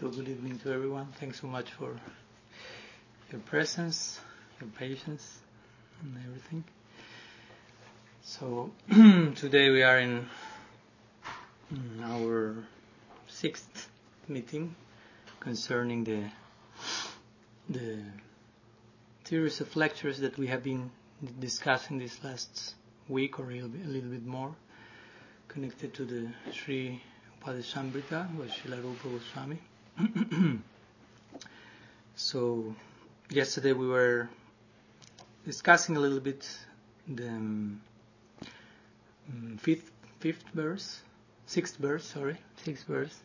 So good evening to everyone. Thanks so much for your presence, your patience, and everything. So today we are in our sixth meeting concerning the the series of lectures that we have been discussing this last week or a little bit, a little bit more connected to the Sri Upadeshamrita by Rupa Goswami. so yesterday we were discussing a little bit the um, fifth fifth verse, sixth verse, sorry, sixth verse,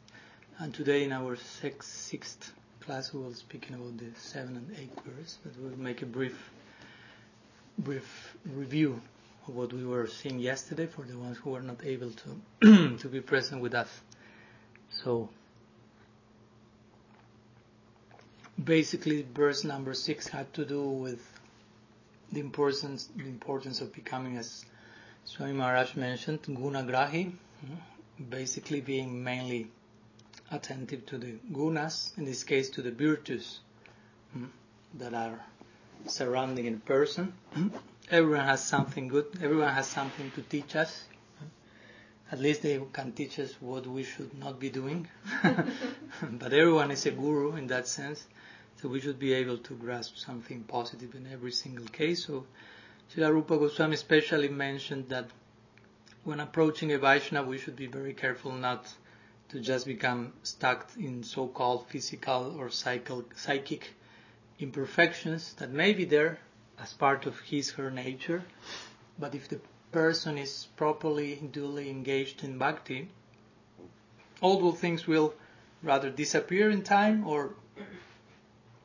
and today in our sixth, sixth class we will be speaking about the seventh and eighth verse, but we'll make a brief brief review of what we were seeing yesterday for the ones who were not able to to be present with us. So basically verse number six had to do with the importance the importance of becoming as Swami Maharaj mentioned gunagrahi basically being mainly attentive to the gunas in this case to the virtues hmm, that are surrounding a person. Everyone has something good everyone has something to teach us. At least they can teach us what we should not be doing. But everyone is a guru in that sense so we should be able to grasp something positive in every single case. So Srila Rupa Goswami especially mentioned that when approaching a Vaishnava, we should be very careful not to just become stuck in so-called physical or psychic imperfections that may be there as part of his her nature, but if the person is properly duly engaged in bhakti, all those things will rather disappear in time or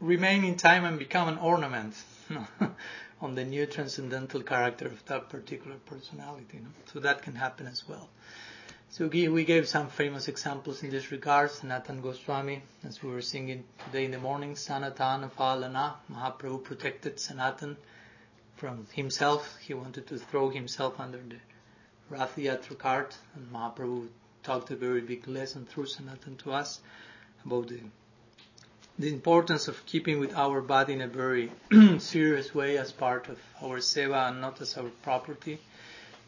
remain in time and become an ornament on the new transcendental character of that particular personality. So that can happen as well. So we gave some famous examples in this regard. Sanatan Goswami, as we were singing today in the morning, Sanatana Falana, Mahaprabhu protected Sanatan from himself. He wanted to throw himself under the Rath Yatra cart, and Mahaprabhu talked a very big lesson through Sanatan to us about the the importance of keeping with our body in a very serious way as part of our seva and not as our property,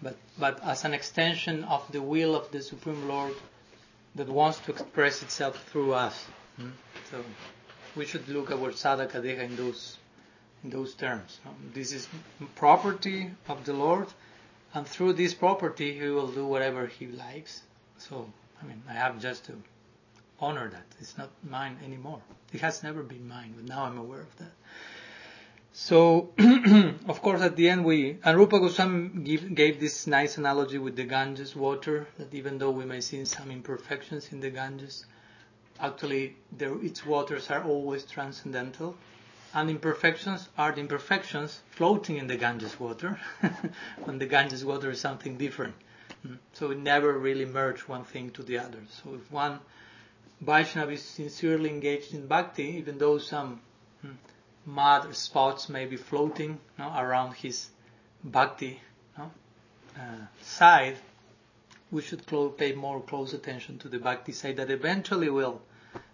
but, but as an extension of the will of the Supreme Lord that wants to express itself through us. Hmm? So we should look at our sadhaka deha in those, in those terms. This is property of the Lord, and through this property he will do whatever he likes. So, I mean, I have just to honor that. It's not mine anymore. It has never been mine, but now I'm aware of that. So, of course, at the end we, and Rupa Goswami give, gave this nice analogy with the Ganges water, that even though we may see some imperfections in the Ganges, actually there, its waters are always transcendental, and imperfections are the imperfections floating in the Ganges water, when the Ganges water is something different. Hmm. So it never really merge one thing to the other. So if one Vaishnava is sincerely engaged in bhakti, even though some hmm, mud spots may be floating no, around his bhakti no, uh, side, we should pay more close attention to the bhakti side that eventually will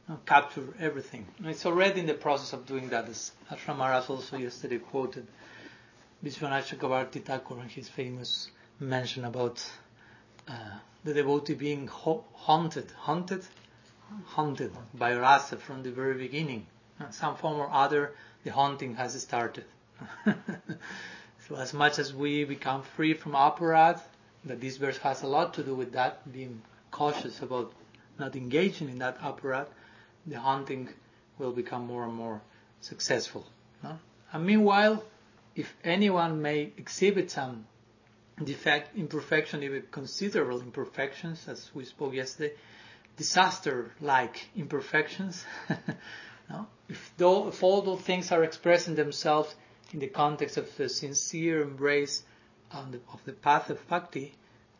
no, capture everything. It's already in the process of doing that, as Ashram also yesterday quoted Vishwanath Chakravarti Thakur in his famous mention about uh, the devotee being haunted, haunted haunted by rasa from the very beginning. Uh, some form or other, the haunting has started. so as much as we become free from aparadh, that this verse has a lot to do with that, being cautious about not engaging in that aparadh, the haunting will become more and more successful. No? And meanwhile, if anyone may exhibit some defect, imperfection, even considerable imperfections, as we spoke yesterday, disaster-like imperfections. no? if, though, if all those things are expressing themselves in the context of a sincere embrace the, of the path of bhakti,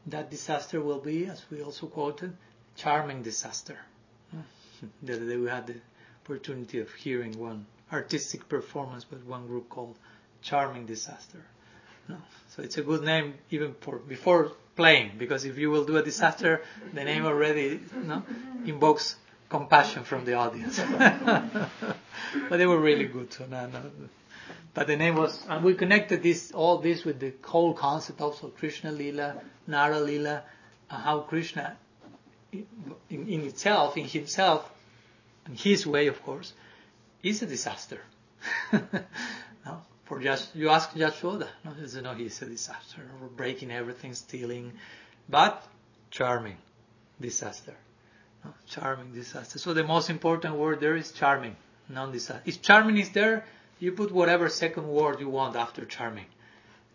that disaster will be, as we also quoted, charming disaster. the other day we had the opportunity of hearing one artistic performance by one group called Charming Disaster. No? So it's a good name even for before playing, because if you will do a disaster, the name already invokes compassion from the audience. but they were really good. So no, no. But the name was, and we connected this all this with the whole concept also Krishna Lila, Nara Lila, how Krishna, in, in itself, in himself, in his way, of course, is a disaster. no? For just you ask Yashoda, no, you know he's a disaster, breaking everything, stealing, but charming disaster. No? Charming disaster. So the most important word there is charming, non-disaster. If charming is there, you put whatever second word you want after charming.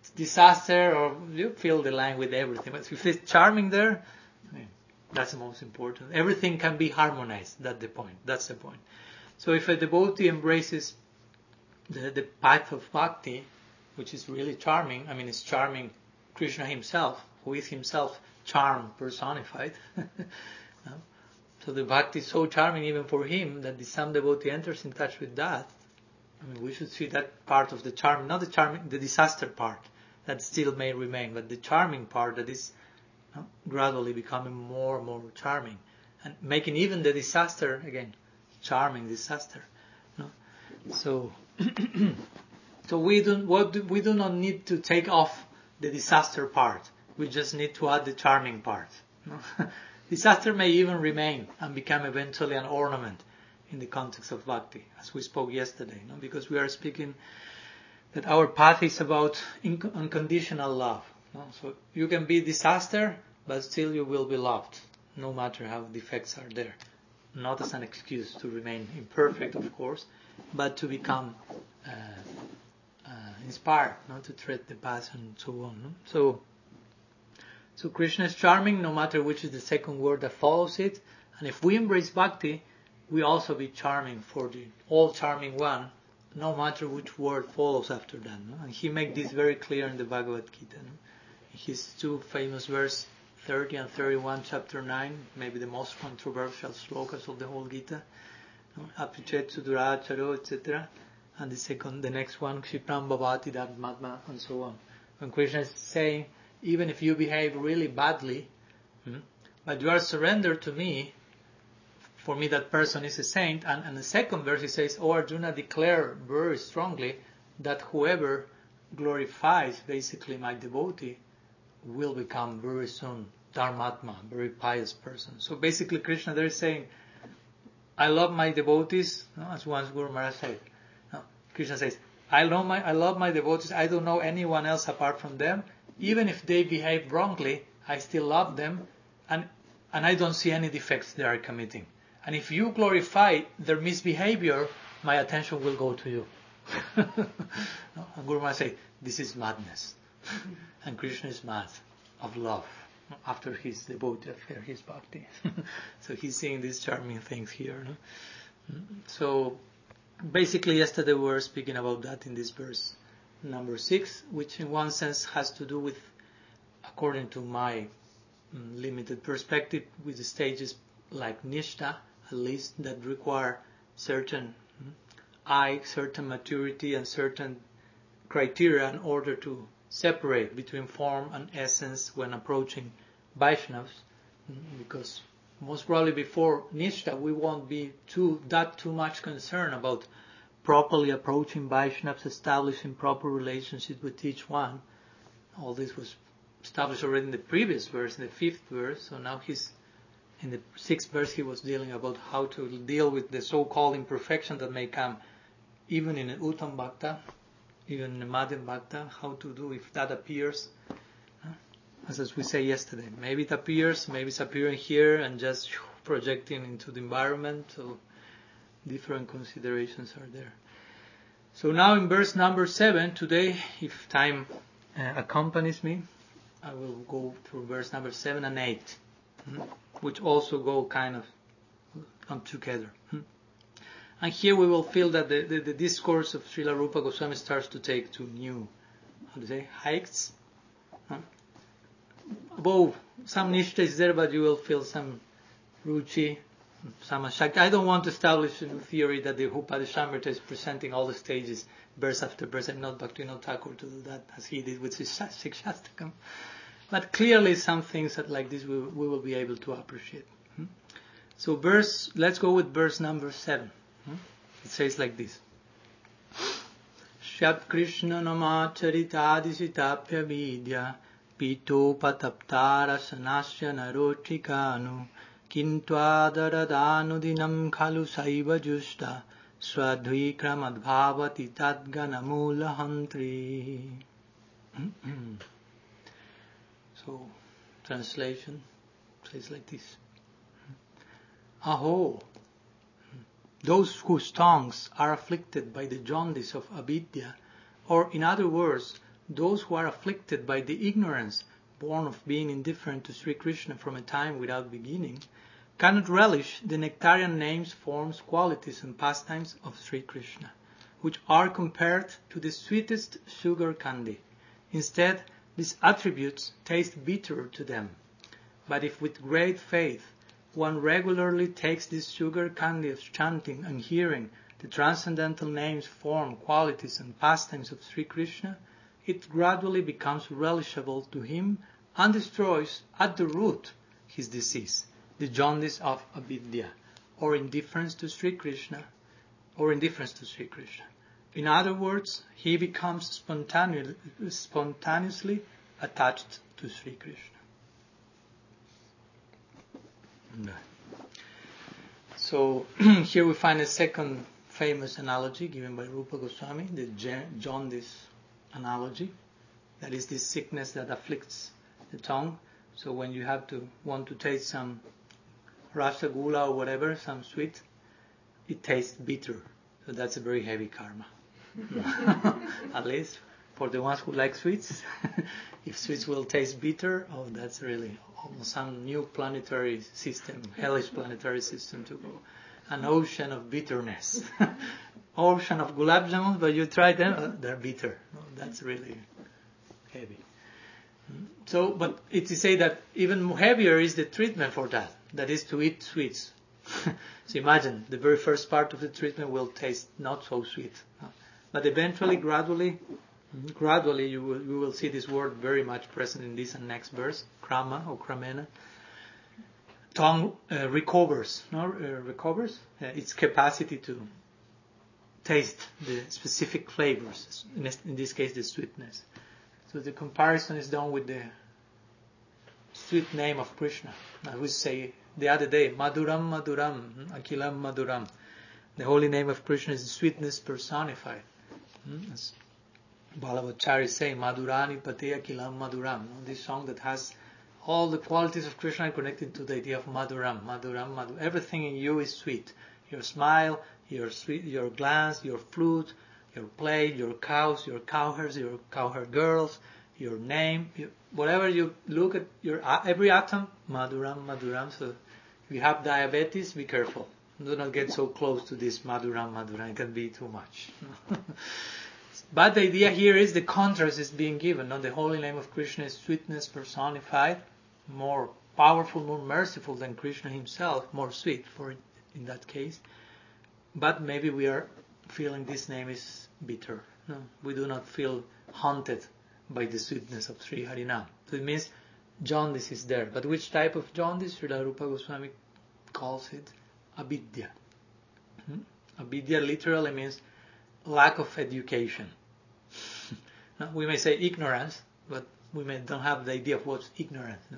It's disaster, or you fill the line with everything. But if it's charming there, that's the most important. Everything can be harmonized. That's the point. That's the point. So if a devotee embraces the, the path of bhakti, which is really charming, I mean, it's charming Krishna himself, who is himself charm personified. Um, so the bhakti is so charming even for him that the some devotee enters in touch with that. I mean, we should see that part of the charm, not the charming, the disaster part that still may remain, but the charming part that is you know, gradually becoming more and more charming and making even the disaster again charming disaster. You know? So, so we do what do, we do not need to take off the disaster part. We just need to add the charming part. Disaster may even remain and become eventually an ornament in the context of bhakti, as we spoke yesterday, know? because we are speaking that our path is about unconditional love. Know? So you can be disaster, but still you will be loved, no matter how defects are there not as an excuse to remain imperfect, of course, but to become uh, uh, inspired, not to tread the path and so on. No? So, so Krishna is charming, no matter which is the second word that follows it. And if we embrace bhakti, we also be charming for the all charming one, no matter which word follows after that. No? And he makes this very clear in the Bhagavad Gita. No? His two famous verses 30 and 31, chapter 9, maybe the most controversial slokas of the whole Gita. Apichet Suduracharo, etc. And the second, the next one, Kshipram Bhavati Dharmatma, and so on. When Krishna is saying, even if you behave really badly, hmm, but you are surrendered to me, for me that person is a saint. And, and the second verse he says, O Arjuna, declare very strongly that whoever glorifies basically my devotee will become very soon Dharmatma, very pious person. So basically Krishna there is saying, I love my devotees, no, as once Guru Maharaj said. No, Krishna says, I love my I love my devotees, I don't know anyone else apart from them. Even if they behave wrongly, I still love them and and I don't see any defects they are committing. And if you glorify their misbehavior, my attention will go to you. no, and Guru Maharaj said, This is madness. and Krishna is mad of love after his devotee affair, his bhakti. so he's saying these charming things here. No? So basically, yesterday we were speaking about that in this verse number six, which in one sense has to do with, according to my um, limited perspective, with the stages like Nishta, at least that require certain um, I, certain maturity, and certain criteria in order to separate between form and essence when approaching Vaishnavas, because most probably before Nishta we won't be too that too much concerned about properly approaching Vaishnavas, establishing proper relationship with each one. All this was established already in the previous verse, in the fifth verse. So now he's in the sixth verse he was dealing about how to deal with the so-called imperfection that may come even in an Uttam Bhakta, even in a Madhyam Bhakta, how to do if that appears. As, as we say yesterday, maybe it appears, maybe it's appearing here and just projecting into the environment, so different considerations are there. So now in verse number seven, today, if time uh, accompanies me, I will go through verse number seven and eight, hmm, which also go kind of come together. And here we will feel that the, the, the discourse of Srila Rupa Goswami starts to take to new, how to say, heights. Huh? Above, some nishta is there, but you will feel some ruchi, some asakti. I don't want to establish a theory that the Upadeshamrita is presenting all the stages, verse after verse. I'm not Bhaktivinoda Thakur to do that, as he did with Shikshastakam. But clearly some things that like this we, we will be able to appreciate. Hmm? So verse, let's go with verse number seven. It says like this. Shat Krishna namacharitadisitapya vidya pito pataptara sanasya narochikanu kintvadaradanudinam khalu saiva justa swadvikramadbhavati tadganamulahantri. so, translation says like this. Aho, those whose tongues are afflicted by the jaundice of avidya, or in other words, those who are afflicted by the ignorance born of being indifferent to Sri Krishna from a time without beginning, cannot relish the nectarian names, forms, qualities, and pastimes of Sri Krishna, which are compared to the sweetest sugar candy. Instead, these attributes taste bitter to them. But if with great faith one regularly takes this sugar candy of chanting and hearing the transcendental names, form, qualities, and pastimes of Sri Krishna, it gradually becomes relishable to him and destroys at the root his disease, the jaundice of avidya, or indifference to Sri Krishna, or indifference to Sri Krishna. In other words, he becomes spontaneously, spontaneously attached to Sri Krishna. So here we find a second famous analogy given by Rupa Goswami, the jaundice analogy. That is this sickness that afflicts the tongue. So when you have to want to taste some rasagulla or whatever, some sweet, it tastes bitter. So that's a very heavy karma. At least for the ones who like sweets. if sweets will taste bitter, oh, that's really almost some new planetary system, hellish planetary system to go. An ocean of bitterness. ocean of gulab jamun, but you try them, uh, they're bitter. That's really heavy. So, but it is say that even heavier is the treatment for that. That is to eat sweets. so imagine the very first part of the treatment will taste not so sweet, but eventually, gradually, gradually you will, you will see this word very much present in this and next verse, krama or kramena. Tongue uh, recovers, no, uh, recovers uh, its capacity to taste the specific flavors. In this, in this case, the sweetness. So the comparison is done with the sweet name of Krishna. I would say the other day, Maduram Maduram, hmm, Akilam Maduram. The holy name of Krishna is sweetness personified. Hmm? As Vallabhacharya is saying, Pateya Kilam Maduram. This song that has all the qualities of Krishna connected to the idea of Maduram. Maduram, Madhuram. Everything in you is sweet. Your smile, your sweet, your glance, your flute, your play, your cows, your cowherds, your cowherd girls, your name, your, whatever you look at, your every atom, Maduram, Maduram. So if you have diabetes, be careful. Do not get so close to this Maduram, Maduram. It can be too much. but the idea here is the contrast is being given. No? The holy name of Krishna is sweetness personified, more powerful, more merciful than Krishna himself, more sweet for in that case. But maybe we are feeling this name is bitter. No, we do not feel haunted by the sweetness of Sri Harinam. So it means jaundice is there. But which type of jaundice? Srila Rupa Goswami calls it avidya. Hmm? Literally means lack of education. We may say ignorance, but we may don't have the idea of what's ignorance. No?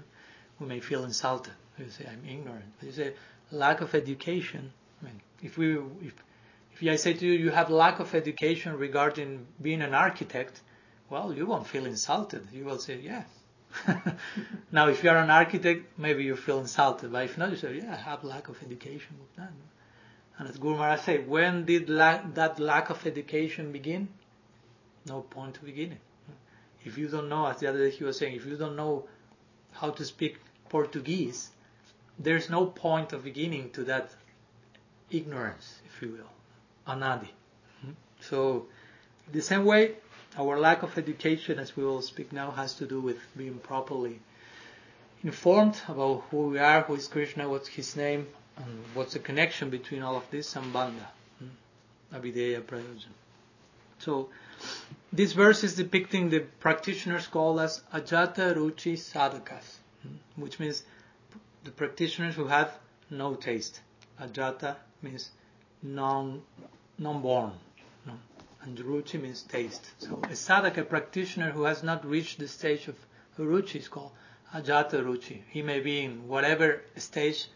We may feel insulted. We say, I'm ignorant. But you say, lack of education. I mean, if we, if if I say to you, you have lack of education regarding being an architect, well, you won't feel insulted. You will say, yeah. now, if you are an architect, maybe you feel insulted. But if not, you say, yeah, I have lack of education. And as Guru Maharaj said, when did la- that lack of education begin? No point to beginning. If you don't know, as the other day he was saying, if you don't know how to speak Portuguese, there's no point of beginning to that ignorance, if you will anadi. So, the same way, our lack of education, as we will speak now, has to do with being properly informed about who we are, who is Krishna, what's his name, and what's the connection between all of this and Banda, hmm, Abhidheya Prayojan. So, this verse is depicting the practitioners called as Ajata Ruchi Sadhakas, which means the practitioners who have no taste. Ajata means non, non-born. No? And ruchi means taste. So a sadhaka, a practitioner who has not reached the stage of ruchi is called ajata ruchi. He may be in whatever stage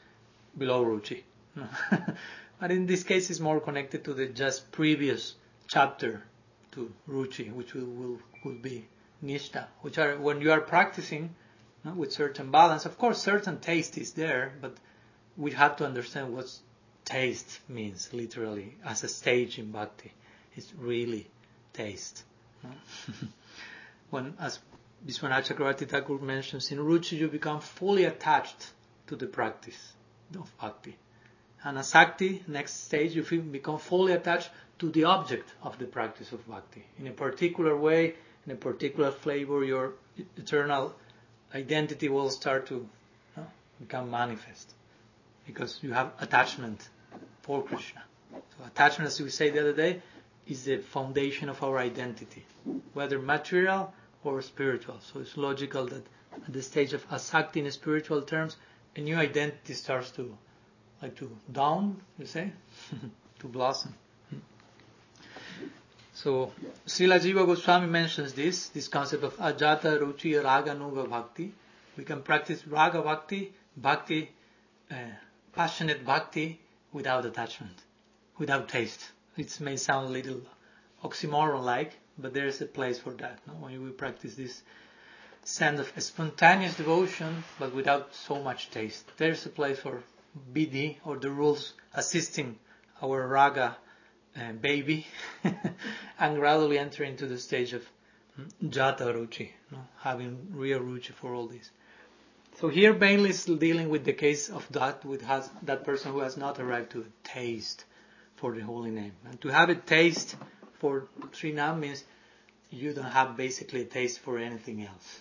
below ruchi. but in this case, it's more connected to the just previous chapter to ruchi, which will, will, will be nishta, which are when you are practicing with certain balance. Of course, certain taste is there, but we have to understand what taste means literally as a stage in bhakti. It's really taste. When, as Vishwanath Chakravarti Thakur mentions, in ruchi you become fully attached to the practice of bhakti. And asakti, next stage, you become fully attached to the object of the practice of bhakti. In a particular way, in a particular flavor, your eternal identity will start to become manifest because you have attachment for Krishna. So attachment, as we said the other day, is the foundation of our identity, whether material or spiritual. So it's logical that at the stage of asakti in spiritual terms, a new identity starts to like to down, you say, to blossom. So Srila Jiva Goswami mentions this, this concept of ajata ruchi raganuga bhakti. We can practice raga bhakti, bhakti, uh, passionate bhakti without attachment, without taste. It may sound a little oxymoron-like, but there is a place for that. No? When we practice this sense of spontaneous devotion, but without so much taste, there's a place for bidhi or the rules assisting our raga uh, baby and gradually enter into the stage of jata ruchi, having real ruchi for all this. So here Bailey is dealing with the case of that with has, that person who has not arrived to a taste for the holy name. And to have a taste for Srinam means you don't have basically a taste for anything else.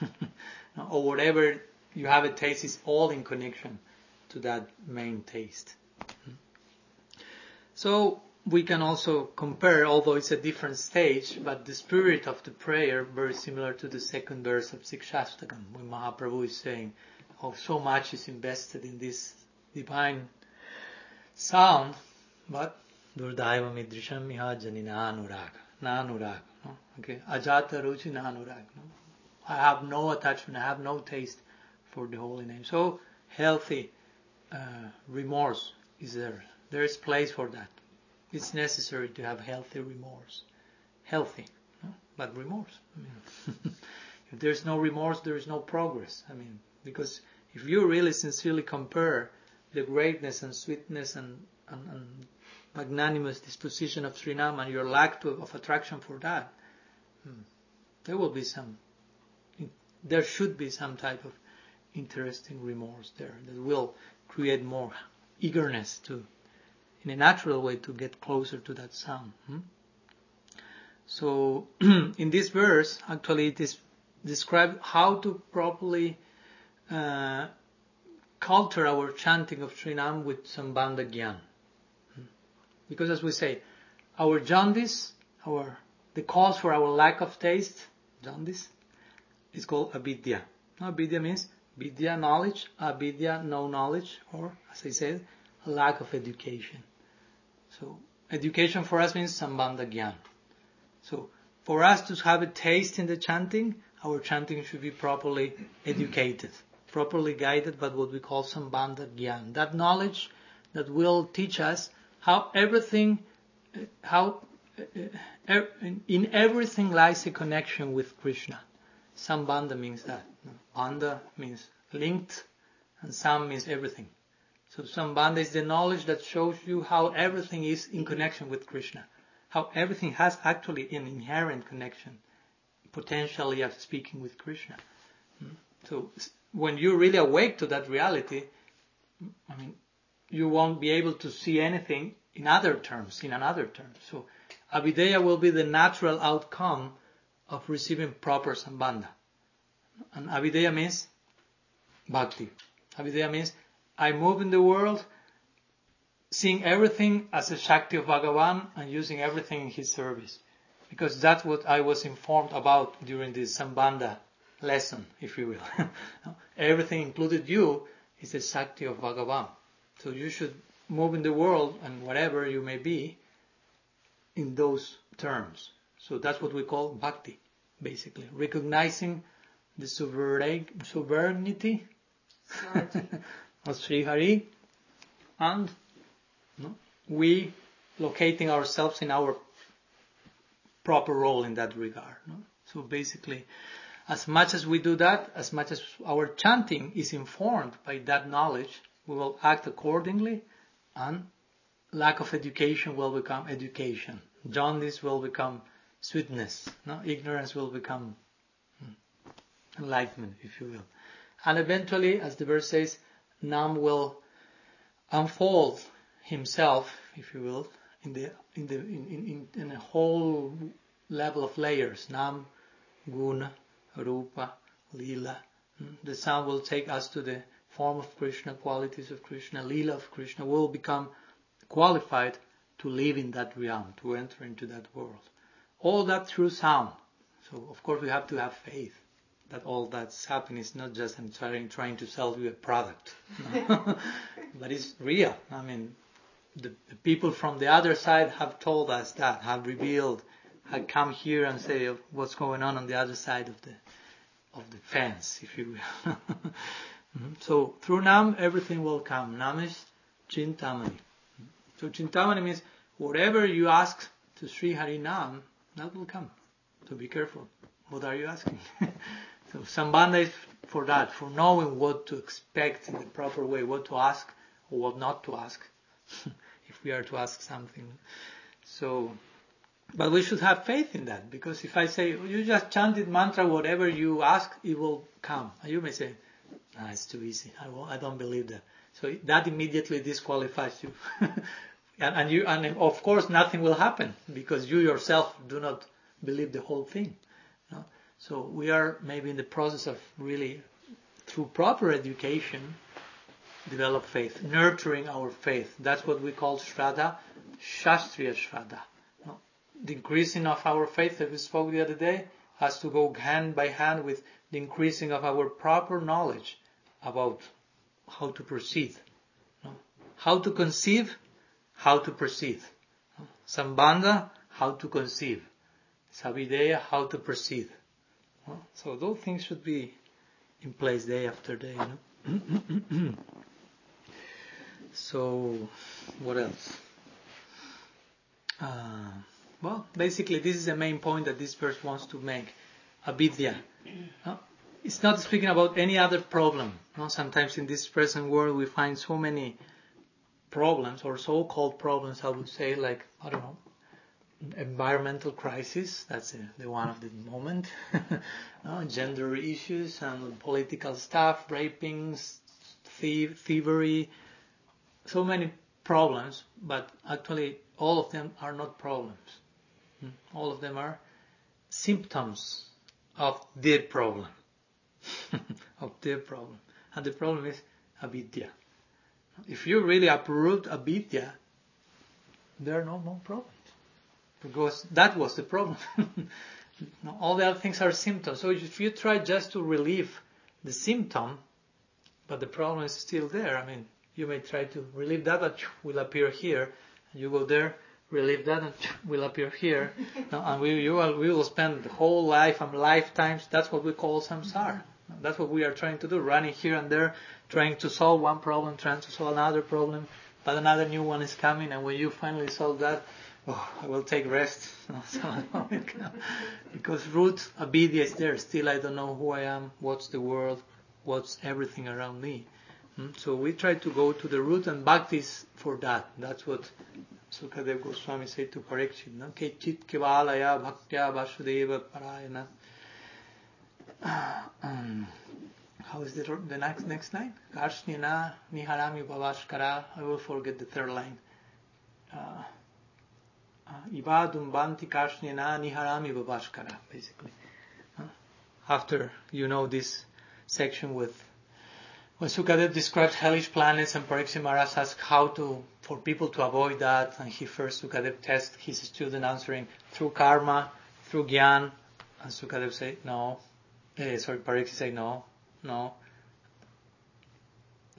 or whatever you have a taste is all in connection to that main taste. So we can also compare, although it's a different stage, but the spirit of the prayer very similar to the second verse of Sikshastakam, when Mahaprabhu is saying, oh, so much is invested in this divine sound, but Durdaiva midrisham miha janina anurag, na anurag, no? okay, ajata ruchi na no? I have no attachment, I have no taste for the holy name. So healthy uh, remorse is there. There is place for that it's necessary to have healthy remorse. Healthy, no? but remorse. I mean, if there's no remorse, there is no progress. I mean, because if you really sincerely compare the greatness and sweetness and, and, and magnanimous disposition of Srinam and your lack to, of attraction for that, hmm, there will be some, there should be some type of interesting remorse there that will create more eagerness to in a natural way to get closer to that sound. Hmm? So in this verse, actually, it is described how to properly uh, culture our chanting of Srinam with Sambandha Gyan. Hmm? Because as we say, our jaundice, our the cause for our lack of taste, jaundice, is called avidya. Avidya means vidya knowledge, avidya no knowledge, or as I said, lack of education. So education for us means sambandha gyan. So for us to have a taste in the chanting, our chanting should be properly educated, properly guided by what we call sambandha gyan. That knowledge that will teach us how everything, uh, how uh, uh, er, in everything lies a connection with Krishna. Sambandha means that. Bandha means linked, and sam means everything. So Sambandha is the knowledge that shows you how everything is in connection with Krishna. How everything has actually an inherent connection, potentially of speaking with Krishna. Hmm? So when you really awake to that reality, I mean, you won't be able to see anything in other terms, in another term. So Abhidheya will be the natural outcome of receiving proper Sambandha. And Abhidheya means Bhakti. Abhidheya means I move in the world seeing everything as a Shakti of Bhagavan and using everything in his service. Because that's what I was informed about during the Sambandha lesson, if you will. everything included you is the Shakti of Bhagavan. So you should move in the world and whatever you may be in those terms. So that's what we call bhakti, basically. Recognizing the sovereignty of Sri Hari and we locating ourselves in our proper role in that regard. So basically, as much as we do that, as much as our chanting is informed by that knowledge, we will act accordingly and lack of education will become education. Jaundice will become sweetness. No? Ignorance will become hmm, enlightenment, if you will. And eventually, as the verse says, Nam will unfold himself, if you will, in the in the in, in, in a whole level of layers. Nam, Guna, Rupa, Lila. Hmm? The sound will take us to the form of Krishna, qualities of Krishna, Lila of Krishna. Will become qualified to live in that realm, to enter into that world. All that through sound. So of course we have to have faith that all that's happening is not just I'm trying trying to sell you a product, but it's real. I mean, the, the, people from the other side have told us that, have revealed, have come here and say what's going on on the other side of the of the fence, if you will. mm-hmm. So through Nam, everything will come. Nam is Chintamani. So Chintamani means whatever you ask to Sri Harinam, that will come. So be careful. What are you asking? so Sambandha is for that, for knowing what to expect in the proper way, what to ask or what not to ask. if we are to ask something. So, but we should have faith in that because if I say you just chanted mantra, whatever you ask, it will come. You may say, "Ah, it's too easy. I, I don't believe that." So that immediately disqualifies you, and, and you, and of course, nothing will happen because you yourself do not believe the whole thing. So we are maybe in the process of really, through proper education, develop faith, nurturing our faith. That's what we call Shraddha, Shastriya Shraddha. No? The increasing of our faith, that we spoke the other day, has to go hand by hand with the increasing of our proper knowledge about how to proceed. No? How to conceive, how to proceed. No? Sambandha, how to conceive. Savideya, how to proceed. So those things should be in place day after day. No? So, what else? Uh, well, basically, this is the main point that this verse wants to make. Avidya. Uh, it's not speaking about any other problem. Sometimes in this present world we find so many problems, or so-called problems, I would say, like, I don't know, environmental crisis, that's the one of the moment, no? gender issues and political stuff, rapings, thievery, so many problems, but actually all of them are not problems. Hmm? All of them are symptoms of the problem. of the problem. And the problem is avidya. If you really uproot avidya, there are no more problems. Because that was the problem. all the other things are symptoms. So if you try just to relieve the symptom, but the problem is still there, I mean, you may try to relieve that, that will appear here. You go there, relieve that, and will appear here. and we, you will, we will spend the whole life and lifetimes. That's what we call samsara. That's what we are trying to do, running here and there, trying to solve one problem, trying to solve another problem, but another new one is coming, and when you finally solve that, oh, I will take rest. because root avidya is there. Still, I don't know who I am, what's the world, what's everything around me. Hmm? So we try to go to the root and bhakti is for that. That's what Sukadev Goswami said to Parikshit. No? Kechit kevalaya bhaktya vasudeva parayana. Um, how is the, the next next line? Karshnina niharami bhavashkara. I will forget the third line. Uh, Ibadum banti karshnina niharami bhavashkara. Basically, after you know this section with when Sukadev describes hellish planets and Pariksit Maharaj asks how to, for people to avoid that, and he first, Sukadev tests his student answering through karma, through gyan, and Sukadev say no, eh, sorry, Pariksit say no, no.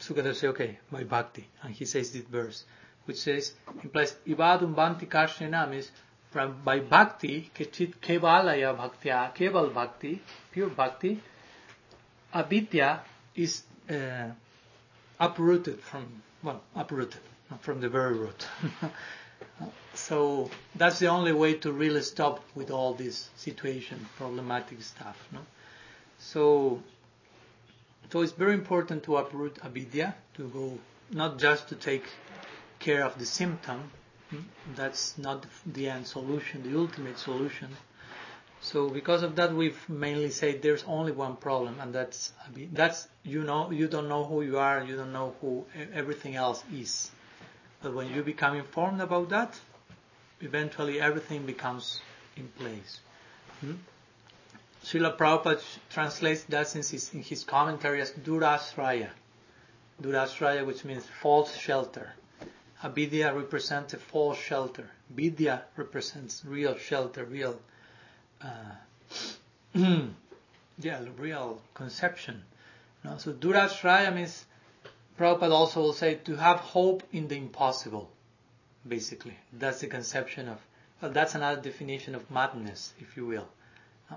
Sukadeva say, okay, by bhakti. And he says this verse, which says, implies, Ivadum Banti Karshinam is from by bhakti, kechit kevalaya bhaktya, keval bhakti, pure bhakti, avidya is uh, uprooted from, well, uprooted from the very root. so that's the only way to really stop with all this situation, problematic stuff. No? So, so it's very important to uproot avidya, to go not just to take care of the symptom, that's not the end solution, the ultimate solution. So because of that, we've mainly said there's only one problem, and that's that's you know you don't know who you are, you don't know who everything else is. But when you become informed about that, eventually everything becomes in place. Hmm? Srila Prabhupada translates that in his, in his commentary as Durasraya. Durasraya, which means false shelter. Avidya represents a false shelter. Vidya represents real shelter, real, uh, yeah, real conception. No? So Durasraya means, Prabhupada also will say, to have hope in the impossible, basically. That's the conception of, well, that's another definition of madness, if you will.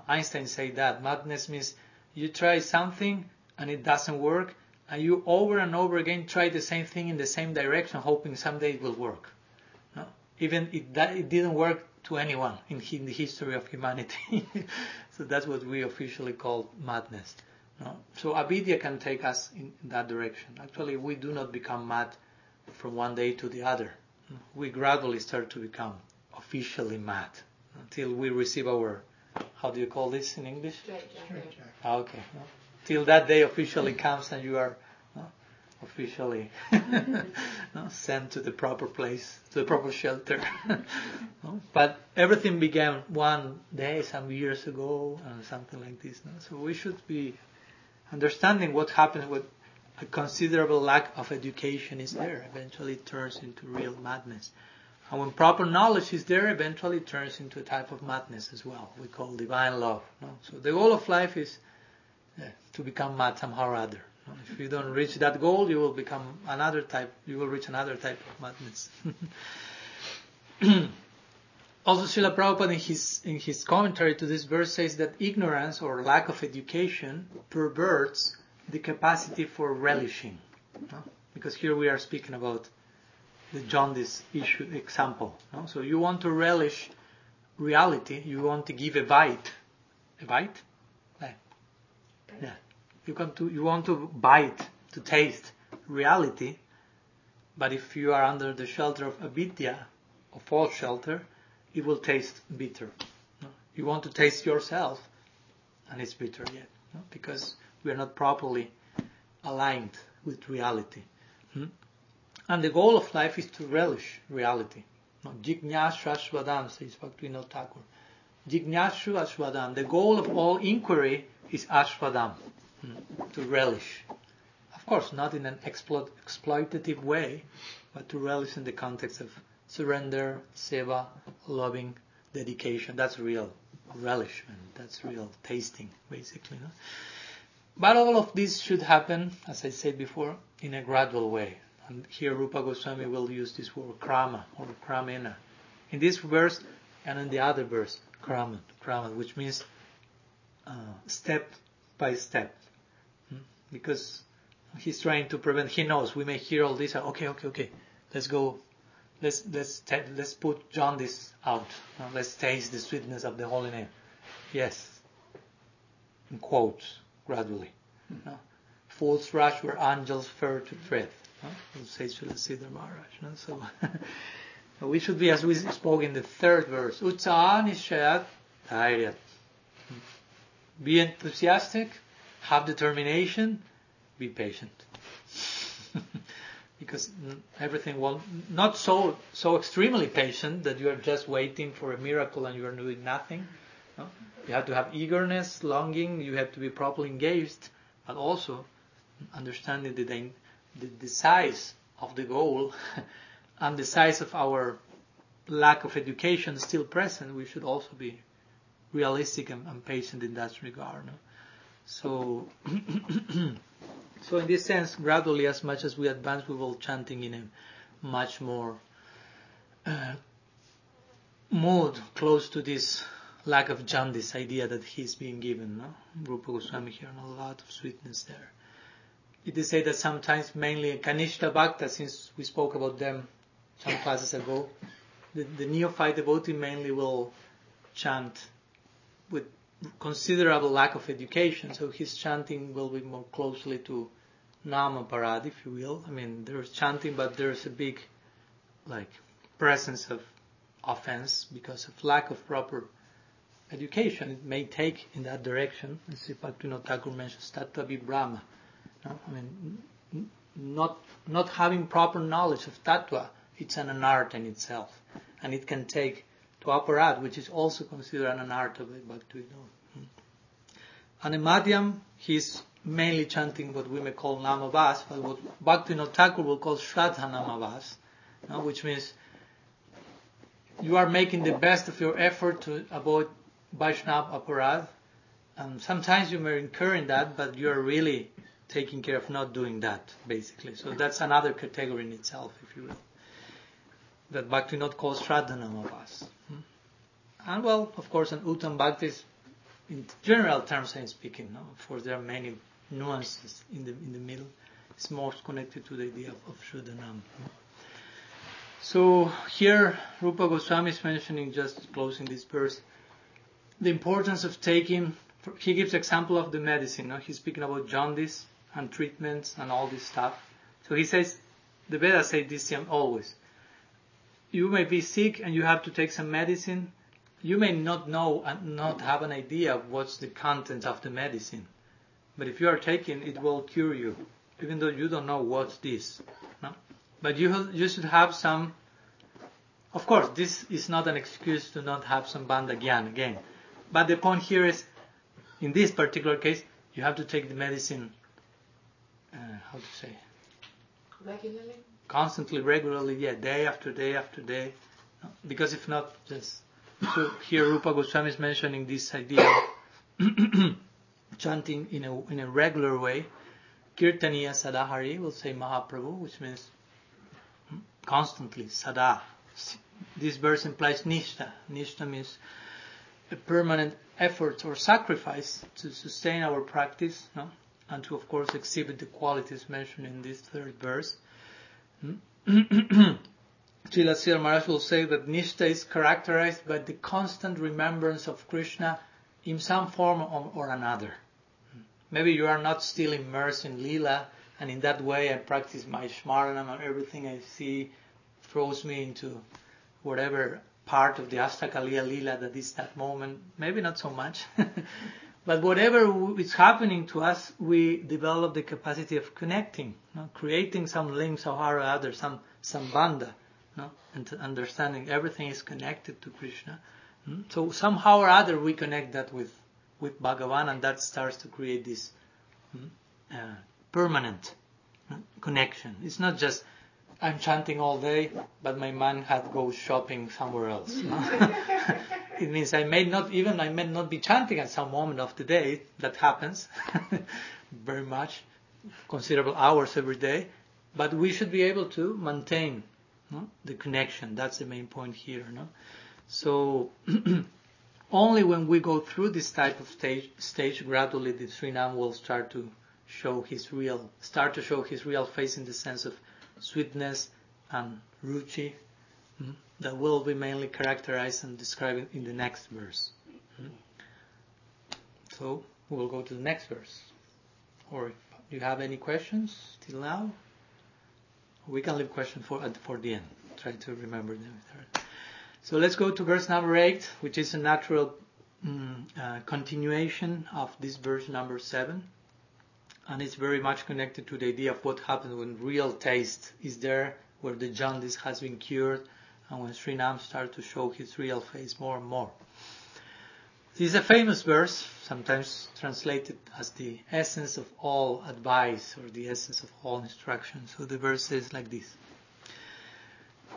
Einstein said that. Madness means you try something and it doesn't work, and you over and over again try the same thing in the same direction, hoping someday it will work. No? Even it, that, it didn't work to anyone in, in the history of humanity. so that's what we officially call madness. No? So avidya can take us in, in that direction. Actually, we do not become mad from one day to the other. We gradually start to become officially mad until we receive our, how do you call this in English? Straight jacket. Ah, okay. No? Till that day officially comes and you are uh, officially uh, sent to the proper place, to the proper shelter. but everything began one day, some years ago, and something like this. So we should be understanding what happens with a considerable lack of education is there. Eventually it turns into real madness. And when proper knowledge is there, eventually it turns into a type of madness as well. We call divine love. So the goal of life is to become mad somehow or other. If you don't reach that goal, you will become another type. You will reach another type of madness. also, Srila Prabhupada in his in his commentary to this verse says that ignorance or lack of education perverts the capacity for relishing. No? Because here we are speaking about the jaundice issue example. No? So you want to relish reality, you want to give a bite, a bite, yeah. You want to you want to bite, to taste reality, but if you are under the shelter of avidya, or false shelter, it will taste bitter. You want to taste yourself, and it's bitter yet, no? because we are not properly aligned with reality. Hmm? And the goal of life is to relish reality. No? Says Bhaktivinoda Thakur. Jignashu. The goal of all inquiry is ashwadam, hmm, to relish. Of course, not in an explo- exploitative way, but to relish in the context of surrender, seva, loving, dedication. That's real relishment. That's real tasting, basically. No? But all of this should happen, as I said before, in a gradual way. And here Rupa Goswami will use this word krama or kramena. In this verse and in the other verse, kraman, kraman, which means uh, step by step. Hmm? Because he's trying to prevent, he knows we may hear all this, okay, okay, okay, let's go, let's, let's, let's put jaundice out. Uh, let's taste the sweetness of the holy name. Yes. In quotes, gradually. Hmm. No? Fools rush where angels fear to tread. No? Says Sridhar Maharaj. No? So, we should be, as we spoke in the third verse, Utsaha Nishayat. Be enthusiastic, have determination, be patient. because everything will not so so extremely patient that you are just waiting for a miracle and you are doing nothing. No? You have to have eagerness, longing. You have to be properly engaged, but also understanding the the, the size of the goal and the size of our lack of education still present. We should also be realistic and, and patient in that regard. No? So, So in this sense, gradually, as much as we advance, we will chanting in a much more uh, mood close to this lack of jaundice idea that he's being given. No? Rupa Goswami here, and a lot of sweetness there. It is said that sometimes, mainly Kanishta Bhakta, since we spoke about them some classes ago, the, the neophyte devotee mainly will chant with considerable lack of education, so his chanting will be more closely to Nama Parad, if you will. I mean, there's chanting, but there's a big, like, presence of offense because of lack of proper education. It may take in that direction. As Bhaktivinoda Thakur mentions, Tattva Brahma. No? I mean, not not having proper knowledge of Tattva, it's an art in itself, and it can take to which is also considered an art of Bhaktivinoda. Hmm. And in Madhyam, he's mainly chanting what we may call Namavas, but what Bhaktivinoda Thakur will call Shraddha Namavas, which means you are making the best of your effort to avoid Vaishnav aparad. And sometimes you may incur in that, but you are really taking care of not doing that, basically. So that's another category in itself, if you will. That Bhaktivinod calls Shraddhanamavas. And well, of course, an Uttam Bhakti in general terms I'm speaking, no? of course there are many nuances in the in the middle. It's more connected to the idea of, of Shuddhanam. So here Rupa Goswami is mentioning, just closing this verse, the importance of taking, he gives example of the medicine, no? he's speaking about jaundice and treatments and all this stuff. So he says, the Vedas say this always. You may be sick and you have to take some medicine. You may not know and not have an idea of what's the content of the medicine. But if you are taking, it will cure you, even though you don't know what's this. No? But you, you should have some, of course, this is not an excuse to not have some Bandha Gyan again. But the point here is, in this particular case, you have to take the medicine, uh, how to say? Regularly? Constantly, regularly, yeah, day after day after day. Because if not, just. So here Rupa Goswami is mentioning this idea of chanting in a, in a regular way. Kirtaniya Sadahari will say Mahaprabhu, which means constantly, Sada. This verse implies Nishta. Nishta means a permanent effort or sacrifice to sustain our practice, no? and to, of course, exhibit the qualities mentioned in this third verse. Srila Sridhar Maharaj will say that Nishta is characterized by the constant remembrance of Krishna in some form or another. Maybe you are not still immersed in Leela, and in that way I practice my Shmaranam and everything I see throws me into whatever part of the Astakaliya Lila that is that moment. Maybe not so much. but whatever is happening to us, we develop the capacity of connecting, no? creating some links or other, some, some banda, no? and understanding everything is connected to Krishna. Hmm? So somehow or other we connect that with, with Bhagavan and that starts to create this hmm, uh, permanent uh, connection. It's not just I'm chanting all day, but my mind had go shopping somewhere else. it means I may not even I may not be chanting at some moment of the day. That happens very much, considerable hours every day. But we should be able to maintain no, the connection. That's the main point here. No? So only when we go through this type of stage, stage gradually the Srinam will start to show his real, start to show his real face in the sense of sweetness and ruchi mm, that will be mainly characterized and described in the next verse. Mm. So we'll go to the next verse. Or do you have any questions till now? We can leave questions for at, for the end. Try to remember them. So let's go to verse number eight, which is a natural um, uh, continuation of this verse number seven and it's very much connected to the idea of what happens when real taste is there, where the jaundice has been cured, and when Srinam starts to show his real face more and more. This is a famous verse, sometimes translated as the essence of all advice or the essence of all instruction. So the verse is like this.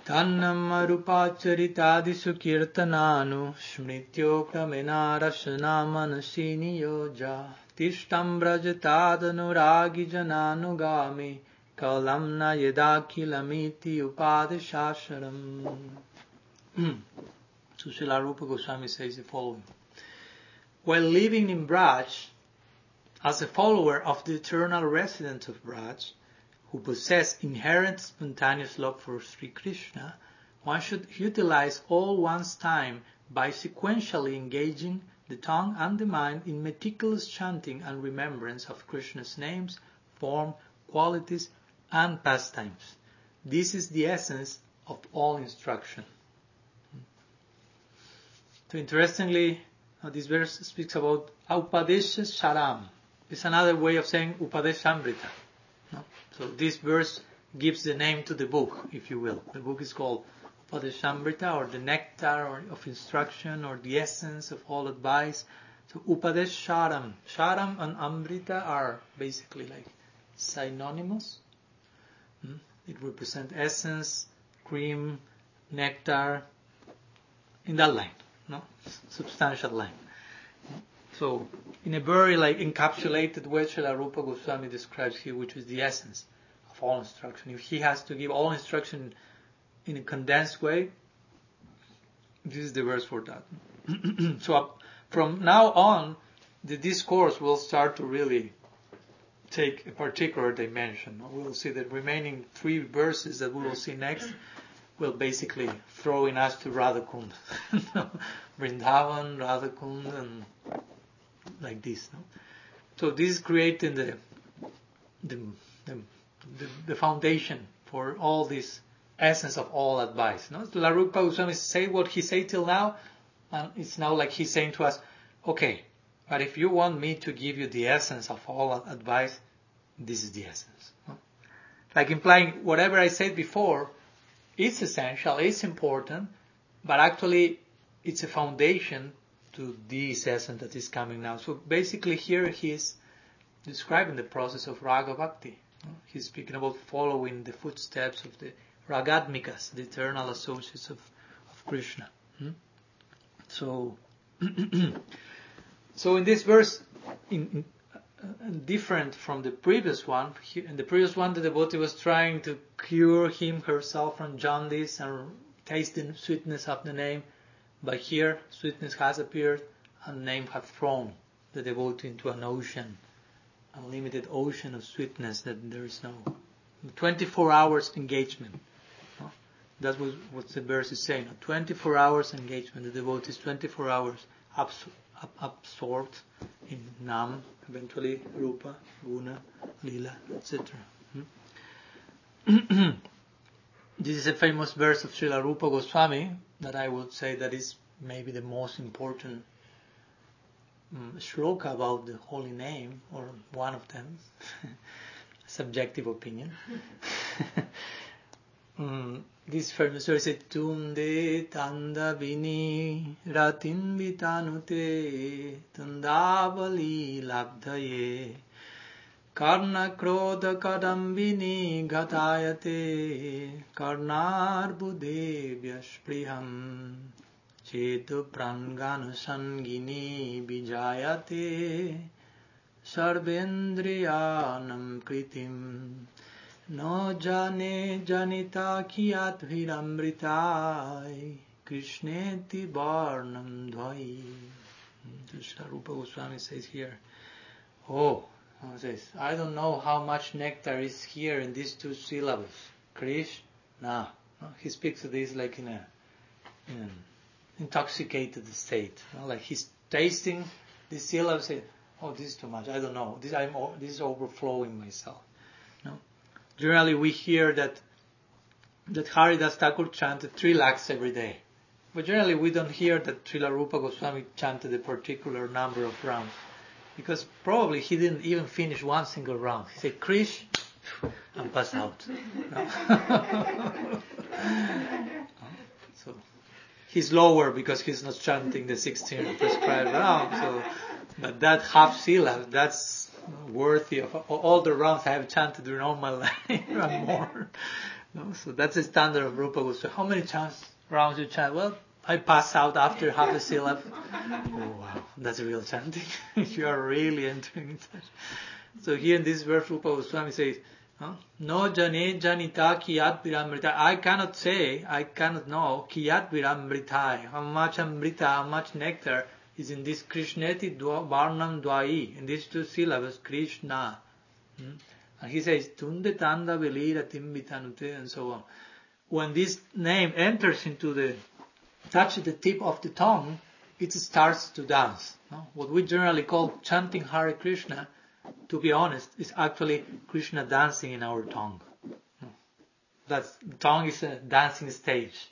Tannamarupacharitadi sukirtananu shmrityokaminarashanamanasini yoja tishtambrajatadanuragi jananugami kalamna yedakilamiti upadishasharam. Srila Rupa Goswami says the following. While living in Braj, as a follower of the eternal resident of Braj, who possess inherent spontaneous love for Sri Krishna, one should utilize all one's time by sequentially engaging the tongue and the mind in meticulous chanting and remembrance of Krishna's names, form, qualities, and pastimes. This is the essence of all instruction. Hmm. So interestingly, uh, this verse speaks about Upadesha Sharam. It's another way of saying Upadeshamrita. No? So this verse gives the name to the book, if you will. The book is called Upadeshamrita or the nectar or of instruction or the essence of all advice. So Upadesh Sharam. Sharam and Amrita are basically like synonymous. Hmm? It represents essence, cream, nectar, in that line, no? Substantial line. So, in a very like encapsulated way, Srila Rupa Goswami describes here, which is the essence of all instruction. If he has to give all instruction in a condensed way, this is the verse for that. so from now on, the discourse will start to really take a particular dimension. We will see the remaining three verses that we will see next will basically throw in us to Radhakund. Vrindavan, Radhakund, and like this. No? So this is creating the, the, the, the, foundation for all this essence of all advice. No? Larupa Goswami say what he said till now, and it's now like he's saying to us, okay, but if you want me to give you the essence of all advice, this is the essence. No? Like implying whatever I said before, it's essential, it's important, but actually it's a foundation to this essence that is coming now. So basically here he is describing the process of raga bhakti. He's speaking about following the footsteps of the ragatmikas, the eternal associates of, of Krishna. Hmm? So, so in this verse, in, in, different from the previous one, in the previous one the devotee was trying to cure him herself from jaundice and tasting sweetness of the name. But here, sweetness has appeared, and name has thrown the devotee into an ocean, unlimited ocean of sweetness that there is no 24 hours engagement. That's what, what the verse is saying. 24 hours engagement. The devotee is 24 hours abs- absorbed in Nam, eventually Rupa, Guna, Lila, etc. Hmm? this is a famous verse of Srila Rupa Goswami that I would say that is maybe the most important um, shloka about the holy name, or one of them. Subjective opinion. um, this famous verse says, Tunde tanda vini ratin vitanute tundavali labdhaye कर्णक्रोधकदम्बिनी घटायते कर्णार्बुदेव्यस्पृहम् चेतुप्राङ्गानुसङ्गिनी विजायते सर्वेन्द्रियानं कृतिम् न जाने जनिता कियाद्भिरमृताय कृष्णेति वर्णं द्वयि Rupa Goswami says here, oh, says, I don't know how much nectar is here in these two syllables. Krish, no. no. He speaks of this like in a in an intoxicated state. You know? Like he's tasting these syllables, say, oh, this is too much. I don't know. This I'm this is overflowing myself. No. Generally, we hear that that Haridas Thakur chanted three lakhs every day. But generally, we don't hear that Srila Rupa Goswami chanted a particular number of rounds because probably he didn't even finish one single round. He said, Krish, and passed out. so he's lower because he's not chanting the 16 prescribed round. So, but that half syllable, that's worthy of all the rounds I have chanted during all my life and more. No? So that's the standard of Rupa Goswami. How many chants, rounds you chant? Well, I pass out after half a syllable. Oh, wow, that's real chanting. you are really entering into it. So here in this verse, Rupa Goswami says, No jane janita kiyat viramrita. I cannot say, I cannot know kiyat viramritai. How much amrita, how much nectar is in this Krishneti varnam dvai, in these two syllables, Krishna. Hmm? And he says, Tunde tanda velira timbitanute, and so on. When this name enters into the, touches the tip of the tongue, it starts to dance. No? What we generally call chanting Hare Krishna, to be honest, is actually Krishna dancing in our tongue. No? That's, tongue is a dancing stage.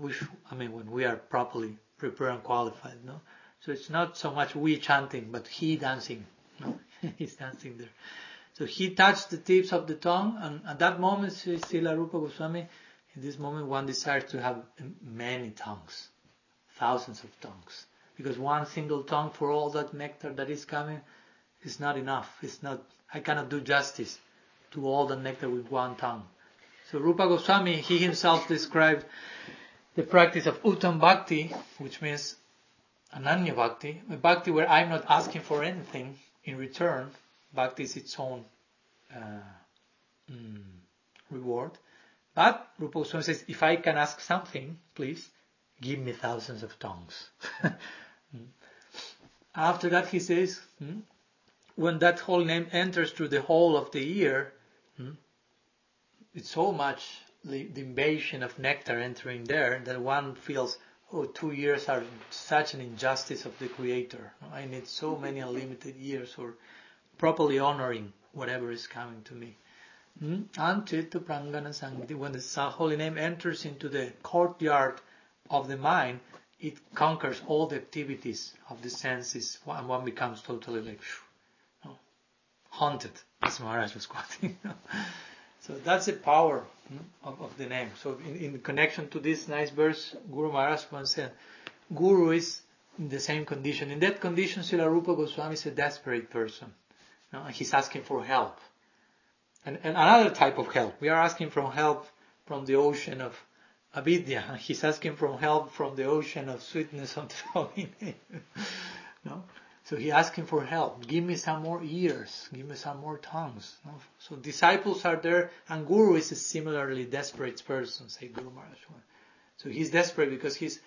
Which, I mean, when we are properly prepared and qualified, no? So it's not so much we chanting, but he dancing. He's dancing there. So he touched the tips of the tongue, and at that moment, Srila Rupa Goswami, in this moment, one desires to have many tongues, thousands of tongues, because one single tongue for all that nectar that is coming is not enough. It's not. I cannot do justice to all the nectar with one tongue. So Rupa Goswami, he himself described the practice of Uttam Bhakti, which means Ananya Bhakti, a Bhakti where I'm not asking for anything in return, Bhakti is its own uh, mm, reward. But Rupa Goswami says, if I can ask something, please give me thousands of tongues. After that, he says, hmm, when that whole name enters through the whole of the ear, hmm, it's so much the, the invasion of nectar entering there that one feels, oh, two years are such an injustice of the Creator. I need so many unlimited years for properly honoring whatever is coming to me. Hmm? When the holy name enters into the courtyard of the mind, it conquers all the activities of the senses, and one becomes totally like haunted, as Maharaj was quoting. so that's the power hmm, of, of, the name. So in, in connection to this nice verse, Guru Maharaj once said, Guru is in the same condition. In that condition, Srila Rupa Goswami is a desperate person. You know, he's asking for help. And, and another type of help. We are asking for help from the ocean of avidya. He's asking for help from the ocean of sweetness of the holy name. no? So he asking for help. Give me some more ears. Give me some more tongues. So disciples are there, and Guru is a similarly desperate person, say Guru Maharaj. So he's desperate because he's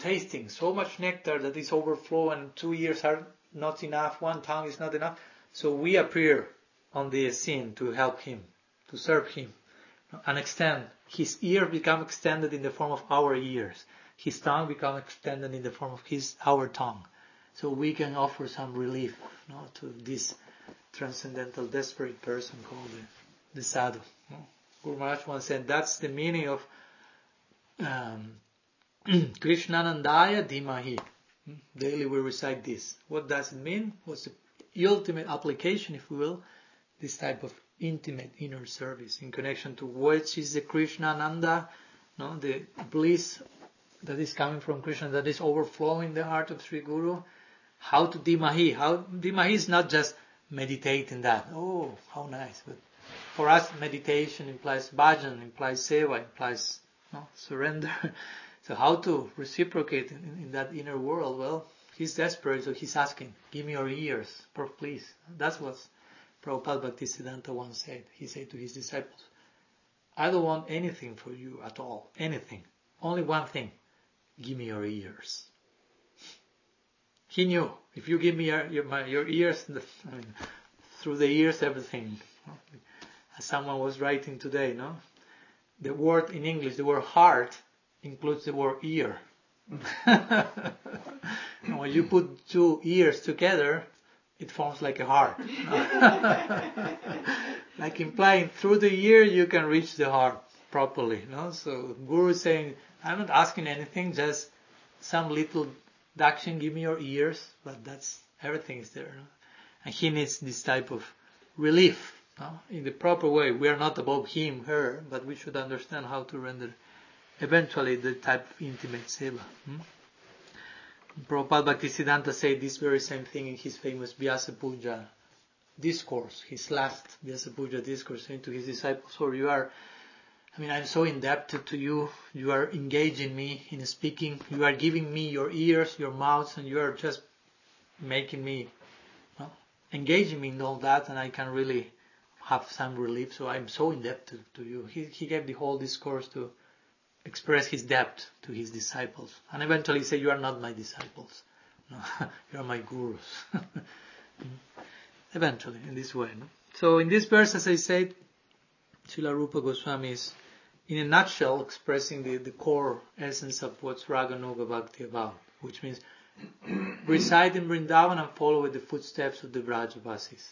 tasting so much nectar that is overflow, and two ears are not enough, one tongue is not enough. So we appear on the scene to help him, to serve him, and extend. His ear become extended in the form of our ears. His tongue become extended in the form of his our tongue. So we can offer some relief you know, to this transcendental desperate person called the, the sadhu. Guru Maharaj once said that's the meaning of um, Krishnanandaya Dhimahi. Daily we recite this. What does it mean? What's the ultimate application, if we will, this type of intimate inner service in connection to which is the Krishna Ananda, no, the bliss that is coming from Krishna that is overflowing the heart of Sri Guru. How to dimahi? How dimahi is not just meditating that. Oh, how nice! But for us, meditation implies bhajan, implies seva, implies no, surrender. so how to reciprocate in, in that inner world? Well, he's desperate, so he's asking, give me your ears, please. That's what Prabhupada Bhaktisiddhanta once said. He said to his disciples, I don't want anything for you at all. Anything. Only one thing. Give me your ears. He knew, if you give me your, your, my, your ears, I mean, through the ears everything. As someone was writing today, no? The word in English, the word heart, includes the word ear. when you put two ears together, it forms like a heart. like implying through the ear you can reach the heart properly. No? So Guru is saying, I'm not asking anything, just some little dakshin, give me your ears, but that's everything is there. No? And he needs this type of relief no? in the proper way. We are not above him, her, but we should understand how to render eventually the type of intimate seva. Hmm? Prabhupada Bhaktisiddhanta said this very same thing in his famous Vyasa Puja discourse, his last Vyasa Puja discourse, saying to his disciples, or you are I mean, I'm so indebted to you. You are engaging me in speaking. You are giving me your ears, your mouth, and you are just making me, well, engaging me in all that, and I can really have some relief. So I'm so indebted to you. He, he gave the whole discourse to express his debt to his disciples. And eventually he said, you are not my disciples. No, you are my gurus. eventually, in this way. No? So in this verse, as I said, Srila Rupa Goswami is, in a nutshell, expressing the, the core essence of what's Raganuga Bhakti about, which means reside in Vrindavan and follow the footsteps of the Vrajavasis,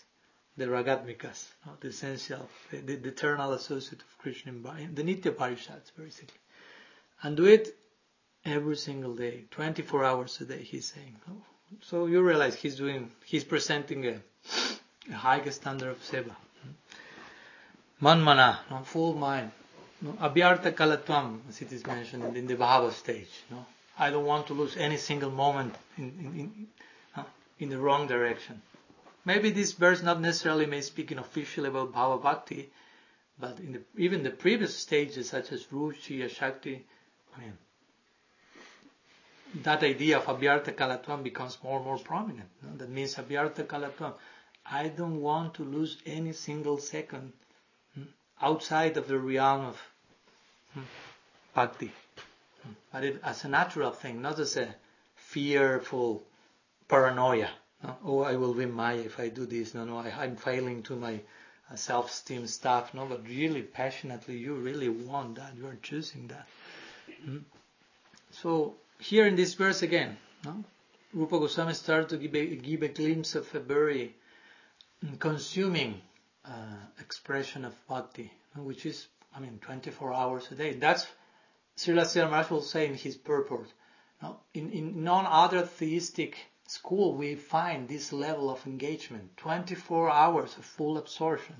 the Ragatmikas, the essential, the, the, the, eternal associate of Krishna, the Nitya Parishads, basically. And do it every single day, 24 hours a day, he's saying. So you realize he's doing, he's presenting a, a high standard of seva. Hmm? Manmana, no, full mind. No, abhyartha kalatvam, as it is mentioned in, the Bhava stage. No? I don't want to lose any single moment in, in, in, in the wrong direction. Maybe this verse not necessarily may speaking officially about Bhava Bhakti, but in the, even the previous stages such as Ruchi, Asakti, I mean, that idea of Abhyartha Kalatvam becomes more and more prominent. No? That means Abhyartha Kalatvam. I don't want to lose any single second hmm, outside of the realm of bhakti. Hmm, but it, as a natural thing, not as a fearful paranoia. No? Oh, I will win Maya if I do this. No, no, I, am failing to my self-esteem stuff. No, but really passionately, you really want that. You are choosing that. So here in this verse again, no? Rupa Goswami started to give a, give a glimpse of a very consuming uh, expression of bhakti, which is, I mean, 24 hours a day. That's Srila Sridhar Maharaj will say in his purport. Now, in, in none other theistic school we find this level of engagement, 24 hours of full absorption.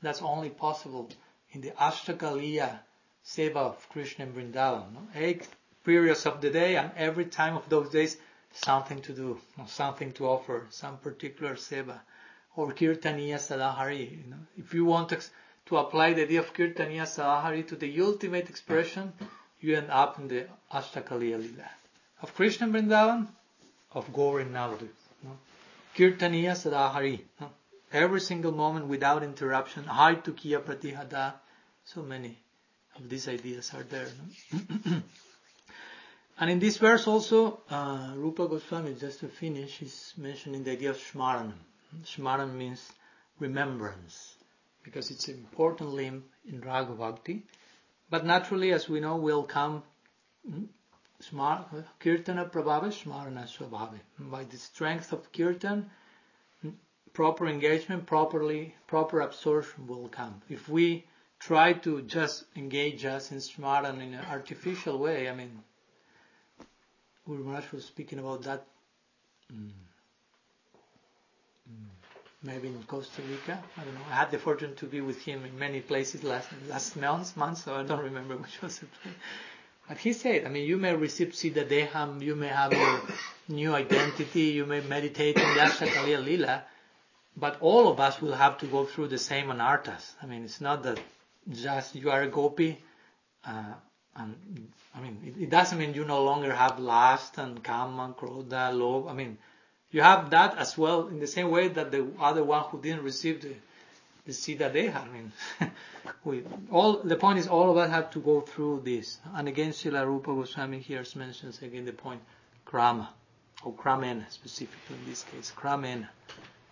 That's only possible in the Ashtakaliya seva of Krishna and Vrindavan. No? Eight periods of the day and every time of those days something to do, something to offer, some particular seva. Or Kirtaniya Sadahari. You know? If you want to, to apply the idea of Kirtaniya Sadahari to the ultimate expression, you end up in the Ashtakaliya Lila. Of Krishna Vrindavan, of Gaur Navadu. No? Kirtaniya Sadahari. No? Every single moment without interruption. Hai Tukiya Pratihada. So many of these ideas are there. No? and in this verse also, uh, Rupa Goswami, just to finish, is mentioning the idea of Shmaranam. Shmaranam means remembrance, because it's an important limb in Raga Bhakti. But naturally, as we know, will come hmm, Kirtana Prabhava Smarana Swabhava. By the strength of Kirtan, hmm, proper engagement, properly, proper absorption will come. If we try to just engage us in Smaran in an artificial way. I mean, Guru Maharaj was speaking about that mm, maybe in Costa Rica. I don't know. I had the fortune to be with him in many places last last month, month so I don't remember which was the place. But he said, I mean, you may receive Siddha Deham, you may have your new identity, you may meditate in the Ashtakaliya Lila, but all of us will have to go through the same anarthas. I mean, it's not that just you are a gopi, uh, and I mean, it, it, doesn't mean you no longer have lust and kama, krodha, love. I mean, you have that as well in the same way that the other one who didn't receive the, the that they had. I mean, we, all, the point is all of us have to go through this. And again, Srila Rupa Goswami here mentions again the point, krama, or kramena specifically in this case, kramena,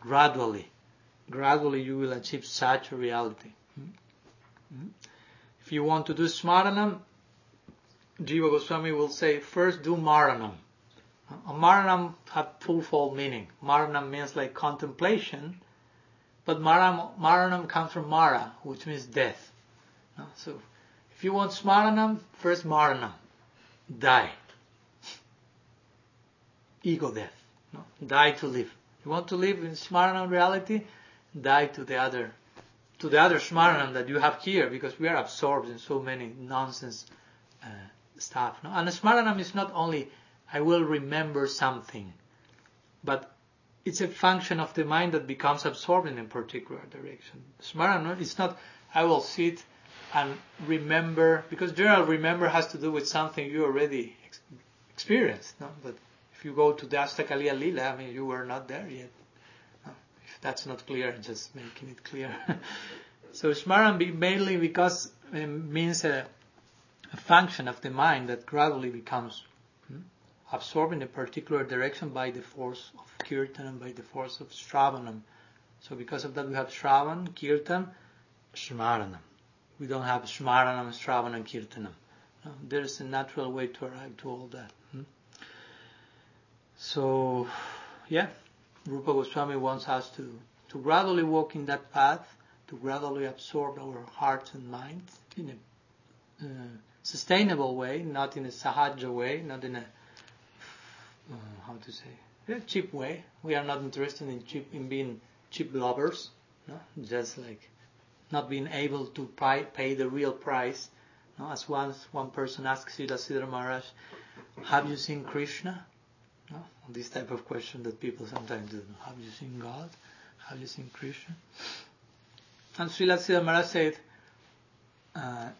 gradually, gradually you will achieve such a reality. Hmm? If you want to do Smaranam, Jiva Goswami will say, first do Maranam. Maranam has twofold meaning. Maranam means like contemplation, but Maranam, Maranam comes from Mara, which means death. So, if you want Smaranam, first Maranam. Die. Ego death. No? Die to live. You want to live in Smaranam reality? Die to the other to the other Smaranam that you have here because we are absorbed in so many nonsense uh, stuff. No? And Smaranam is not only I will remember something, but it's a function of the mind that becomes absorbed in a particular direction. Smaranam is not I will sit and remember, because general remember has to do with something you already ex- experienced, no? But if you go to the Astakaliya Lila, I mean, you were not there yet. No? If that's not clear, just making it clear. so Smaran mainly because it means a, a function of the mind that gradually becomes absorbed in a particular direction by the force of kirtan and by the force of shravanam. So because of that we have shravan, kirtan, shmaranam. We don't have shmaranam, shravanam, kirtanam. No, there's a natural way to arrive to all that. Hmm? So, yeah, Rupa Goswami wants us to, to gradually walk in that path, to gradually absorb our hearts and minds in a uh, sustainable way, not in a sahaja way, not in a uh, how to say cheap way. We are not interested in cheap in being cheap lovers, no? just like not being able to pay, pay the real price. No? As once one person asked Srila Sridhar Maharaj, "Have you seen Krishna?" No? This type of question that people sometimes do. Have you seen God? Have you seen Krishna? And Srila Sridhar Maharaj said, uh,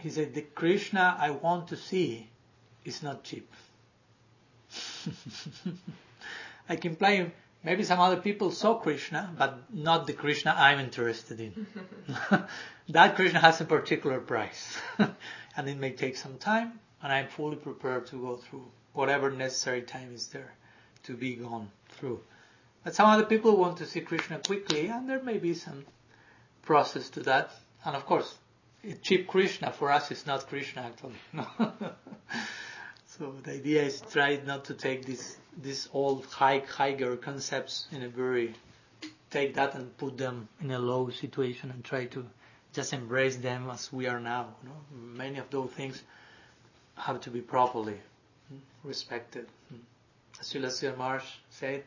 he said, the Krishna I want to see is not cheap. like implying maybe some other people saw Krishna, but not the Krishna I'm interested in. that Krishna has a particular price. and it may take some time, and I'm fully prepared to go through whatever necessary time is there to be gone through. But some other people want to see Krishna quickly, and there may be some process to that. And of course, cheap Krishna for us is not Krishna actually. So the idea is try not to take these these old high higher concepts in a very take that and put them in a low situation and try to just embrace them as we are now. You know? Many of those things have to be properly hmm, respected. Hmm. As Srila Marsh said,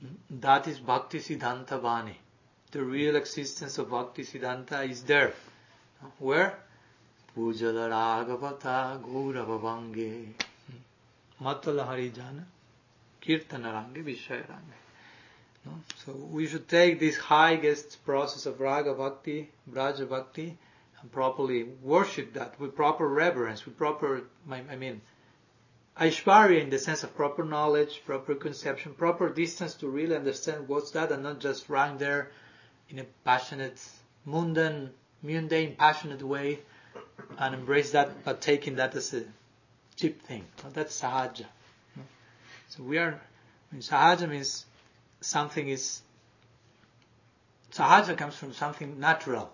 hmm, that is Bhakti Siddhanta Vani. The real existence of Bhakti Siddhanta is there. Where? Pujala Ragavata Gauravavange Matala Harijana Kirtanarangi Vishayarangi. No? So we should take this highest process of Raga Bhakti, Braja Bhakti, and properly worship that with proper reverence, with proper, I mean, Aishwarya in the sense of proper knowledge, proper conception, proper distance to really understand what's that and not just run there in a passionate, mundane, mundane, passionate way and embrace that, but taking that as a cheap thing. That's sahaja. So we are, I mean, sahaja means something is, sahaja comes from something natural.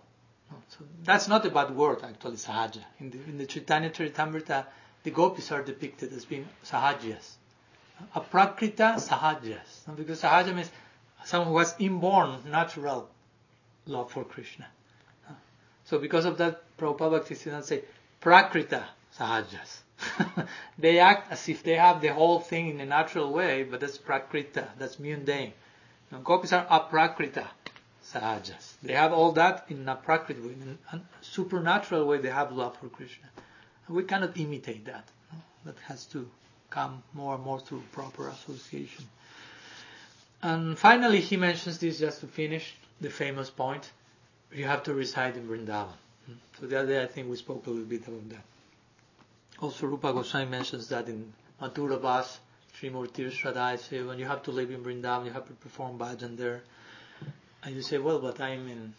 So that's not a bad word actually, sahaja. In the, in the Chaitanya Charitamrita, the gopis are depicted as being sahajas. Aprakrita sahajas. Because sahaja means someone who has inborn natural love for Krishna. So because of that, Prabhupada Bhaktisiddhanta say, prakrita sahajas. they act as if they have the whole thing in a natural way, but that's prakrita, that's mundane. Now, gopis are aprakrita sahajas. They have all that in a prakrita way, in a supernatural way. They have love for Krishna. And we cannot imitate that. That has to come more and more through proper association. And finally, he mentions this just to finish the famous point. You have to reside in Vrindavan. Hmm? So the other day, I think we spoke a little bit about that. Also, Rupa Goswami mentions that in Mathura Vas, Srimurti Shradai say when you have to live in Vrindavan, you have to perform bhajan there. And you say, well, but I'm in,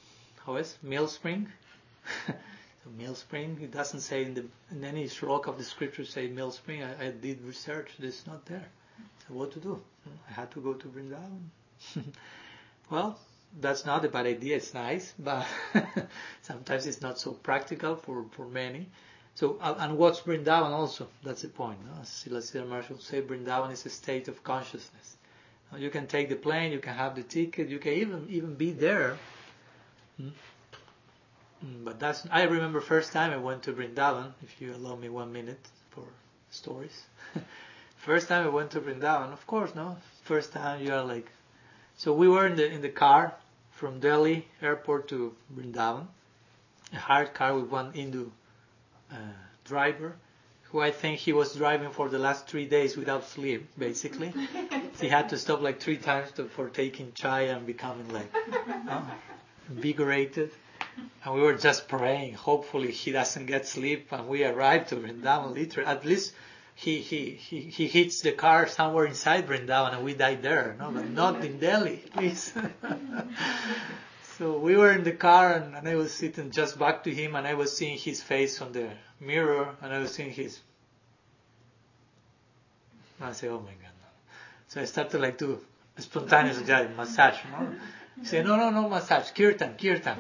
how is Mill Spring? so Mill Spring, it doesn't say in the in any shlok of the scripture say Mill Spring. I, I did research, it's not there. So what to do? I had to go to Vrindavan. well, that's not a bad idea. It's nice, but sometimes it's not so practical for, for many. So, and what's Vrindavan also? That's the point. No? As Srila Marshall say, Vrindavan is a state of consciousness. You can take the plane, you can have the ticket, you can even even be there. Hmm? But that's. I remember first time I went to Vrindavan. If you allow me one minute for stories. first time I went to Vrindavan, of course, no. First time you are like. So we were in the in the car from Delhi airport to Vrindavan, a hired car with one Hindu uh, driver, who I think he was driving for the last three days without sleep, basically. he had to stop like three times to, for taking chai and becoming like uh, invigorated. And we were just praying, hopefully he doesn't get sleep and we arrive to Vrindavan literally. At least he, he, he, he hits the car somewhere inside Vrindavan and we die there, no, but not in Delhi, please. so we were in the car and, and I was sitting just back to him and I was seeing his face on the mirror and I was seeing his, and I say, oh my God. So I started like to spontaneous guy, massage, no? He said, no, no, no massage, kirtan, kirtan.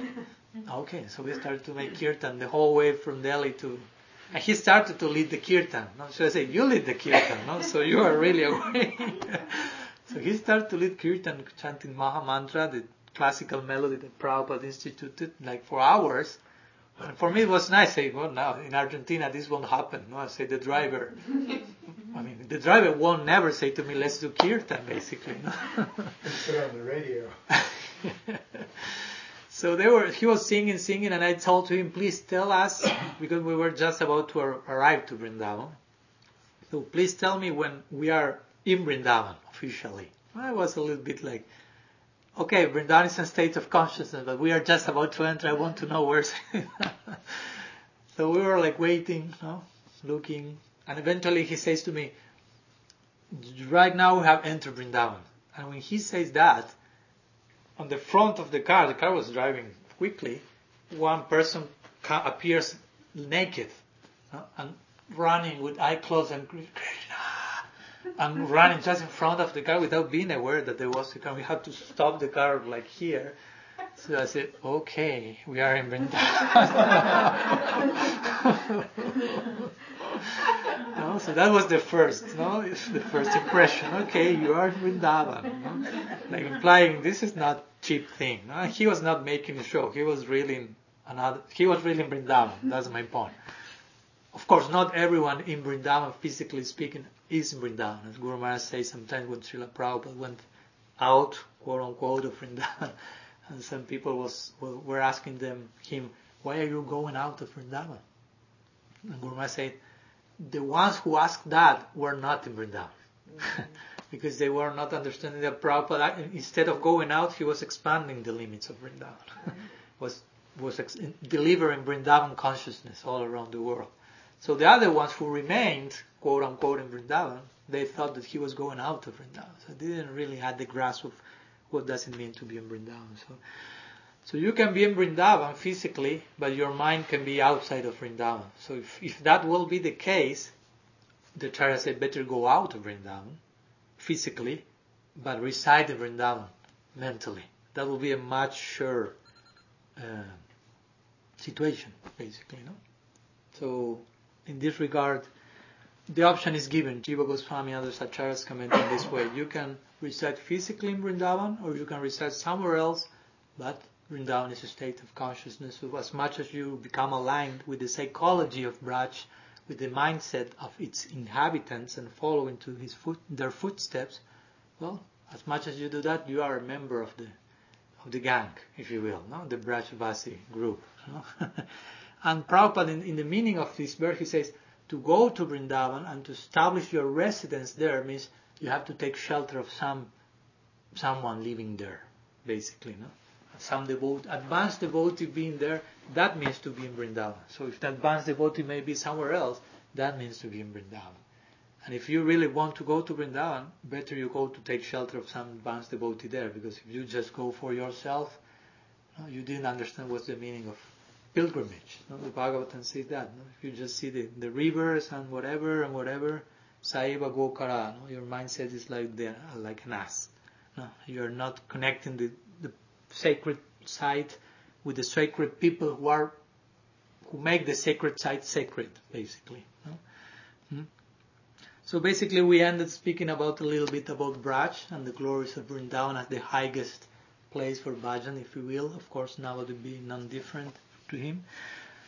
Okay, so we started to make kirtan the whole way from Delhi to and he started to lead the kirtan. No? So I said, you lead the kirtan, no? So you are really away. so he started to lead kirtan, chanting Maha Mantra, the classical melody that Prabhupada instituted, like for hours. And for me it was nice. I say, well, now in Argentina this won't happen. No, I say the driver. I mean, the driver won't never say to me, "Let's do kirtan," basically. No? Put on the radio. So they were, he was singing, singing, and I told to him, please tell us, because we were just about to arrive to Vrindavan. So please tell me when we are in Vrindavan officially. I was a little bit like, okay, Vrindavan is a state of consciousness, but we are just about to enter. I want to know where's. so we were like waiting, no? looking, and eventually he says to me, right now we have entered Vrindavan. And when he says that, on the front of the car, the car was driving quickly, one person appears naked uh, and running with eye closed and and running just in front of the car without being aware that there was a car. We had to stop the car like here. So I said, okay, we are in Vrindavan. no, so that was the first, no, the first impression. Okay, you are in Vrindavan. No? Like implying this is not cheap thing. No? He was not making a show. He was really in another. He was really in Vrindavan. That's my point. Of course, not everyone in Vrindavan, physically speaking, is in Vrindavan. As Guru Maharaj says sometimes when Srila Prabhupada went out, quote unquote, of Vrindavan, and some people was were asking them him, why are you going out of Vrindavan? And Guru Maharaj said, the ones who asked that were not in Vrindavan. Because they were not understanding that Prabhupada, instead of going out, he was expanding the limits of Vrindavan. Was was ex- delivering Vrindavan consciousness all around the world. So the other ones who remained, quote unquote, in Vrindavan, they thought that he was going out of Vrindavan. So they didn't really have the grasp of what does it mean to be in Vrindavan. So, so you can be in Vrindavan physically, but your mind can be outside of Vrindavan. So if, if that will be the case, the Acharya said better go out of Vrindavan physically, but reside in Vrindavan mentally. That will be a much sure uh, situation, basically. No? So in this regard, the option is given. Jiva Goswami and others acharyas comment in this way. You can reside physically in Vrindavan, or you can reside somewhere else, but Vrindavan is a state of consciousness. So as much as you become aligned with the psychology of Braj, with the mindset of its inhabitants and follow into his foot, their footsteps, well, as much as you do that, you are a member of the of the gang, if you will, no? the Brajvasi group. No? and Prabhupada, in, in, the meaning of this verse, he says, to go to Vrindavan and to establish your residence there means you have to take shelter of some someone living there, basically. No? Some devote, advanced devotee being there, that means to be in Vrindavan. So if the advanced devotee may be somewhere else, that means to be in Vrindavan. And if you really want to go to Vrindavan, better you go to take shelter of some advanced devotee there, because if you just go for yourself, you didn't understand what's the meaning of pilgrimage. No? The Bhagavatam says that. If you just see the, the rivers and whatever and whatever, Saiva Gokara, no? your mindset is like the, like an ass. No? You are not connecting the, the sacred site with the sacred people who are who make the sacred site sacred, basically. No? Hmm? So basically, we ended speaking about a little bit about Braj and the glories of Vrindavan as the highest place for bhajan, if you will. Of course, now it would be none different to him.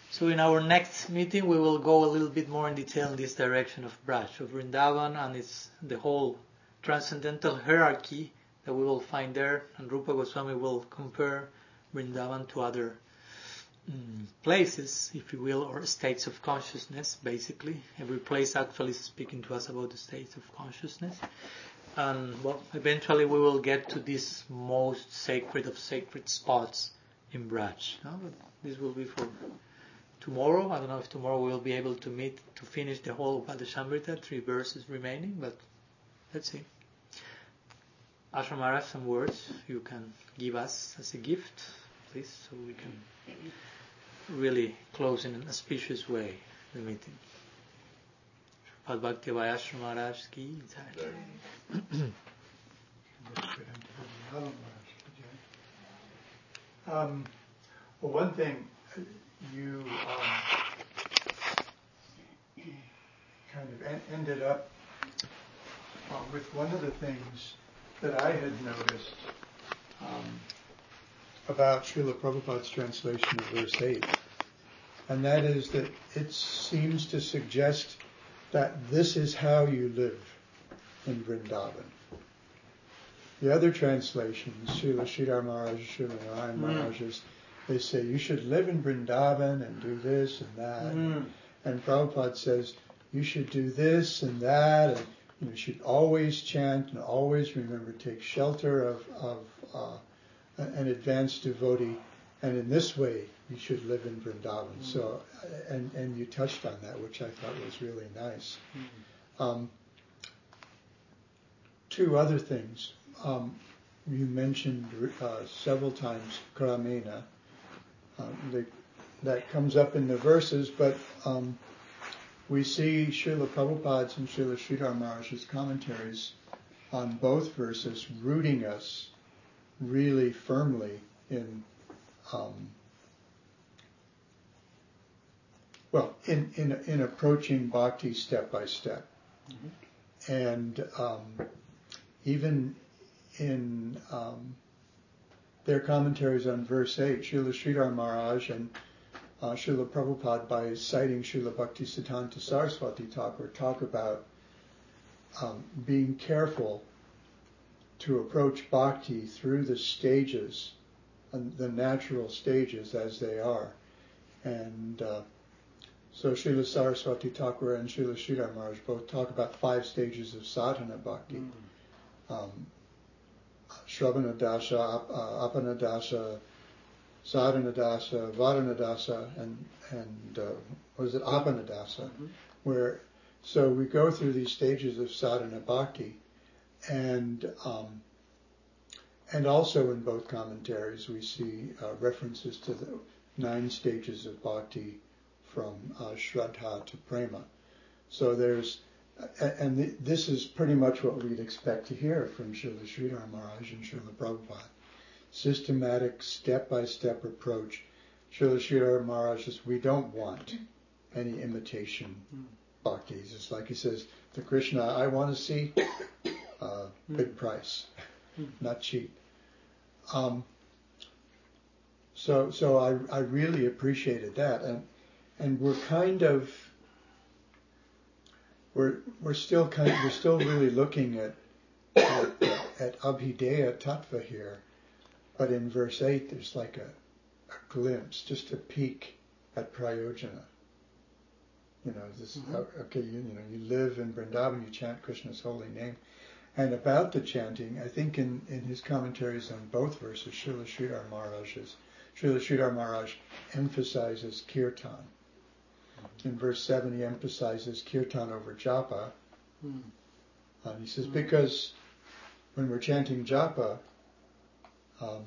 So in our next meeting, we will go a little bit more in detail in this direction of Braj, of Vrindavan and its the whole transcendental hierarchy that we will find there. And Rupa Goswami will compare Vrindavan to other um, places, if you will, or states of consciousness, basically. Every place actually is speaking to us about the states of consciousness. And well, eventually we will get to this most sacred of sacred spots in Braj. No? But this will be for tomorrow. I don't know if tomorrow we'll be able to meet to finish the whole of Adeshamrita, three verses remaining, but let's see. Ashram Maharaj, some words you can give us as a gift, please, so we can really close in an auspicious way the meeting. Pad Bhakti Ashram Maharaj ki jai. Um, well, one thing you um, kind of en- ended up uh, with one of the things that I had noticed um, about Srila Prabhupada's translation of verse 8, and that is that it seems to suggest that this is how you live in Vrindavan. The other translations, Srila Sridhar Maharaj, Srila Narayan Maharaj's, they say you should live in Vrindavan and do this and that. Mm. And Prabhupada says you should do this and that, and you should always chant and always remember take shelter of, of uh, an advanced devotee. And in this way, you should live in Vrindavan. Mm. So, and and you touched on that, which I thought was really nice. Mm. Um, two other things. Um, you mentioned uh, several times Kramena. Um, the, that comes up in the verses, but um, we see Srila Prabhupada's and Srila Sridhar Maharaj's commentaries on both verses rooting us really firmly in, um, well, in, in, in approaching bhakti step by step. And um, even in um, their commentaries on verse 8, Srila Sridhar Maharaj and uh, Srila Prabhupada, by citing Srila Bhakti Siddhanta Saraswati Thakur, talk about um, being careful to approach bhakti through the stages, the natural stages as they are. And uh, so Srila Saraswati Thakur and Srila Sridhar Maharaj both talk about five stages of sadhana bhakti. Mm. Um, Shravana Dasha, uh, Apana Dasha, Sadhana Dasa, and, and uh, what is it, Apana Dasa, Mhm. where, so we go through these stages of sadhana bhakti, and um, and also in both commentaries we see uh, references to the nine stages of bhakti from uh, Shraddha to Prema. So there's, and th- this is pretty much what we'd expect to hear from Srila Sridhar Maharaj and Srila Prabhupada. Systematic, step-by-step approach. Srila Sridhar Maharaj says, we don't want any imitation Mm. bhakti. It's like he says, the Krishna I want to see, uh, big price, not cheap. Um, so, so I, I really appreciated that, and and we're kind of we're we're still kind of, we're still really looking at at, at Abhidheya Tattva here, but in verse eight there's like a, a glimpse, just a peek at Prayojana. You know, this Mhm. uh, okay. You, you know, you live in Vrindavan, you chant Krishna's holy name, and about the chanting, I think in in his commentaries on both verses, Srila Sridhar Maharaj's Srila Sridhar Maharaj emphasizes kirtan. In verse 7, he emphasizes kirtan over japa. Mm. And he says, Mm. because when we're chanting japa, um,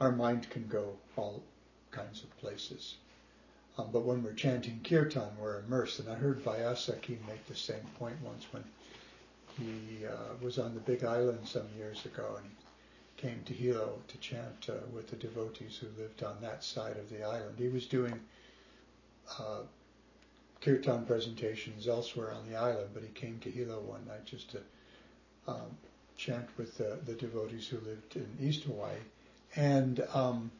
our mind can go all kinds of places. Um, but when we're chanting kirtan, we're immersed. And I heard Vaiyasaki make the same point once when he uh, was on the Big Island some years ago and he came to Hilo to chant uh, with the devotees who lived on that side of the island. He was doing uh, kirtan presentations elsewhere on the island, but he came to Hilo one night just to um, chant with the, the devotees who lived in East Hawaii, and um,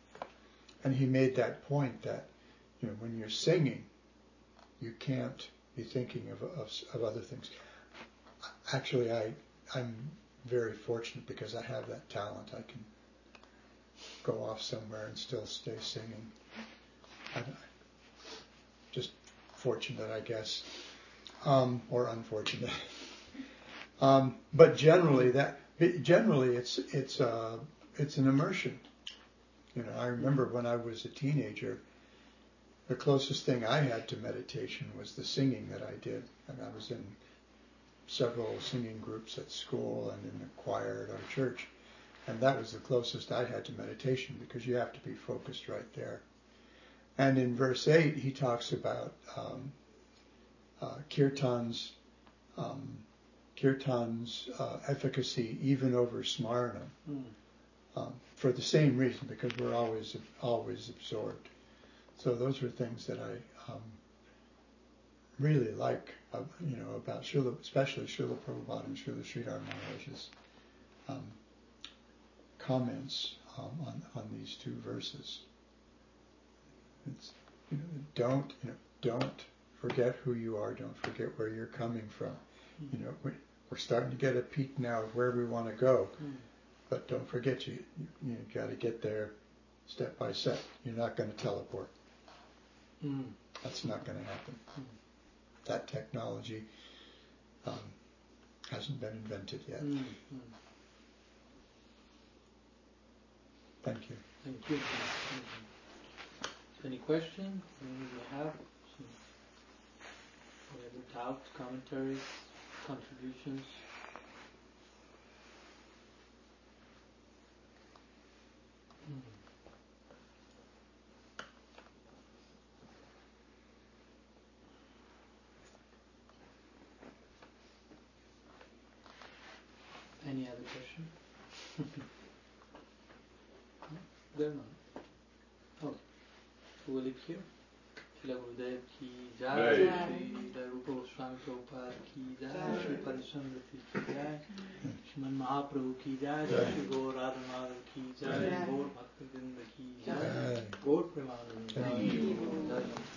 and he made that point that you know when you're singing, you can't be thinking of, of, of other things. Actually, I I'm very fortunate because I have that talent. I can go off somewhere and still stay singing. I, fortunate, I guess, um, or unfortunate. um, but generally, that generally it's it's uh, it's an immersion. You know, I remember when I was a teenager, the closest thing I had to meditation was the singing that I did. And I was in several singing groups at school and in the choir at our church. And that was the closest I had to meditation because you have to be focused right there. And in verse 8, he talks about um, uh, kirtan's, um, kirtan's uh, efficacy even over smarana. Mm. Um, for the same reason, because we're always always absorbed. So those are things that I um, really like, uh, you know, about Srila, especially Srila Prabhupada and Srila Sridhar Maharaj's um, comments um, on on these two verses. It's, you know, don't you know, don't forget who you are. Don't forget where you're coming from. You know, we, we're starting to get a peek now of where we want to go. Mm. But don't forget, you you, you got to get there step by step. You're not going to teleport. Mm. That's not going to happen. Mm. That technology um, hasn't been invented yet. Mm. Thank you. Thank you. Mhm. Any questions? Any you have? Any doubts, commentaries, contributions? Mm. Any other question? There. Okay. who live here. Srila Gurudev ki jai, Srila Rupa Goswami Prabhupada ki jai, Sri Parishchandra Tirth ki jai, Shriman Mahaprabhu ki jai, Shri Gaur Radhamadav ki jai, Gaur Bhaktivinda ki jai, Gaur Premanand ki jai.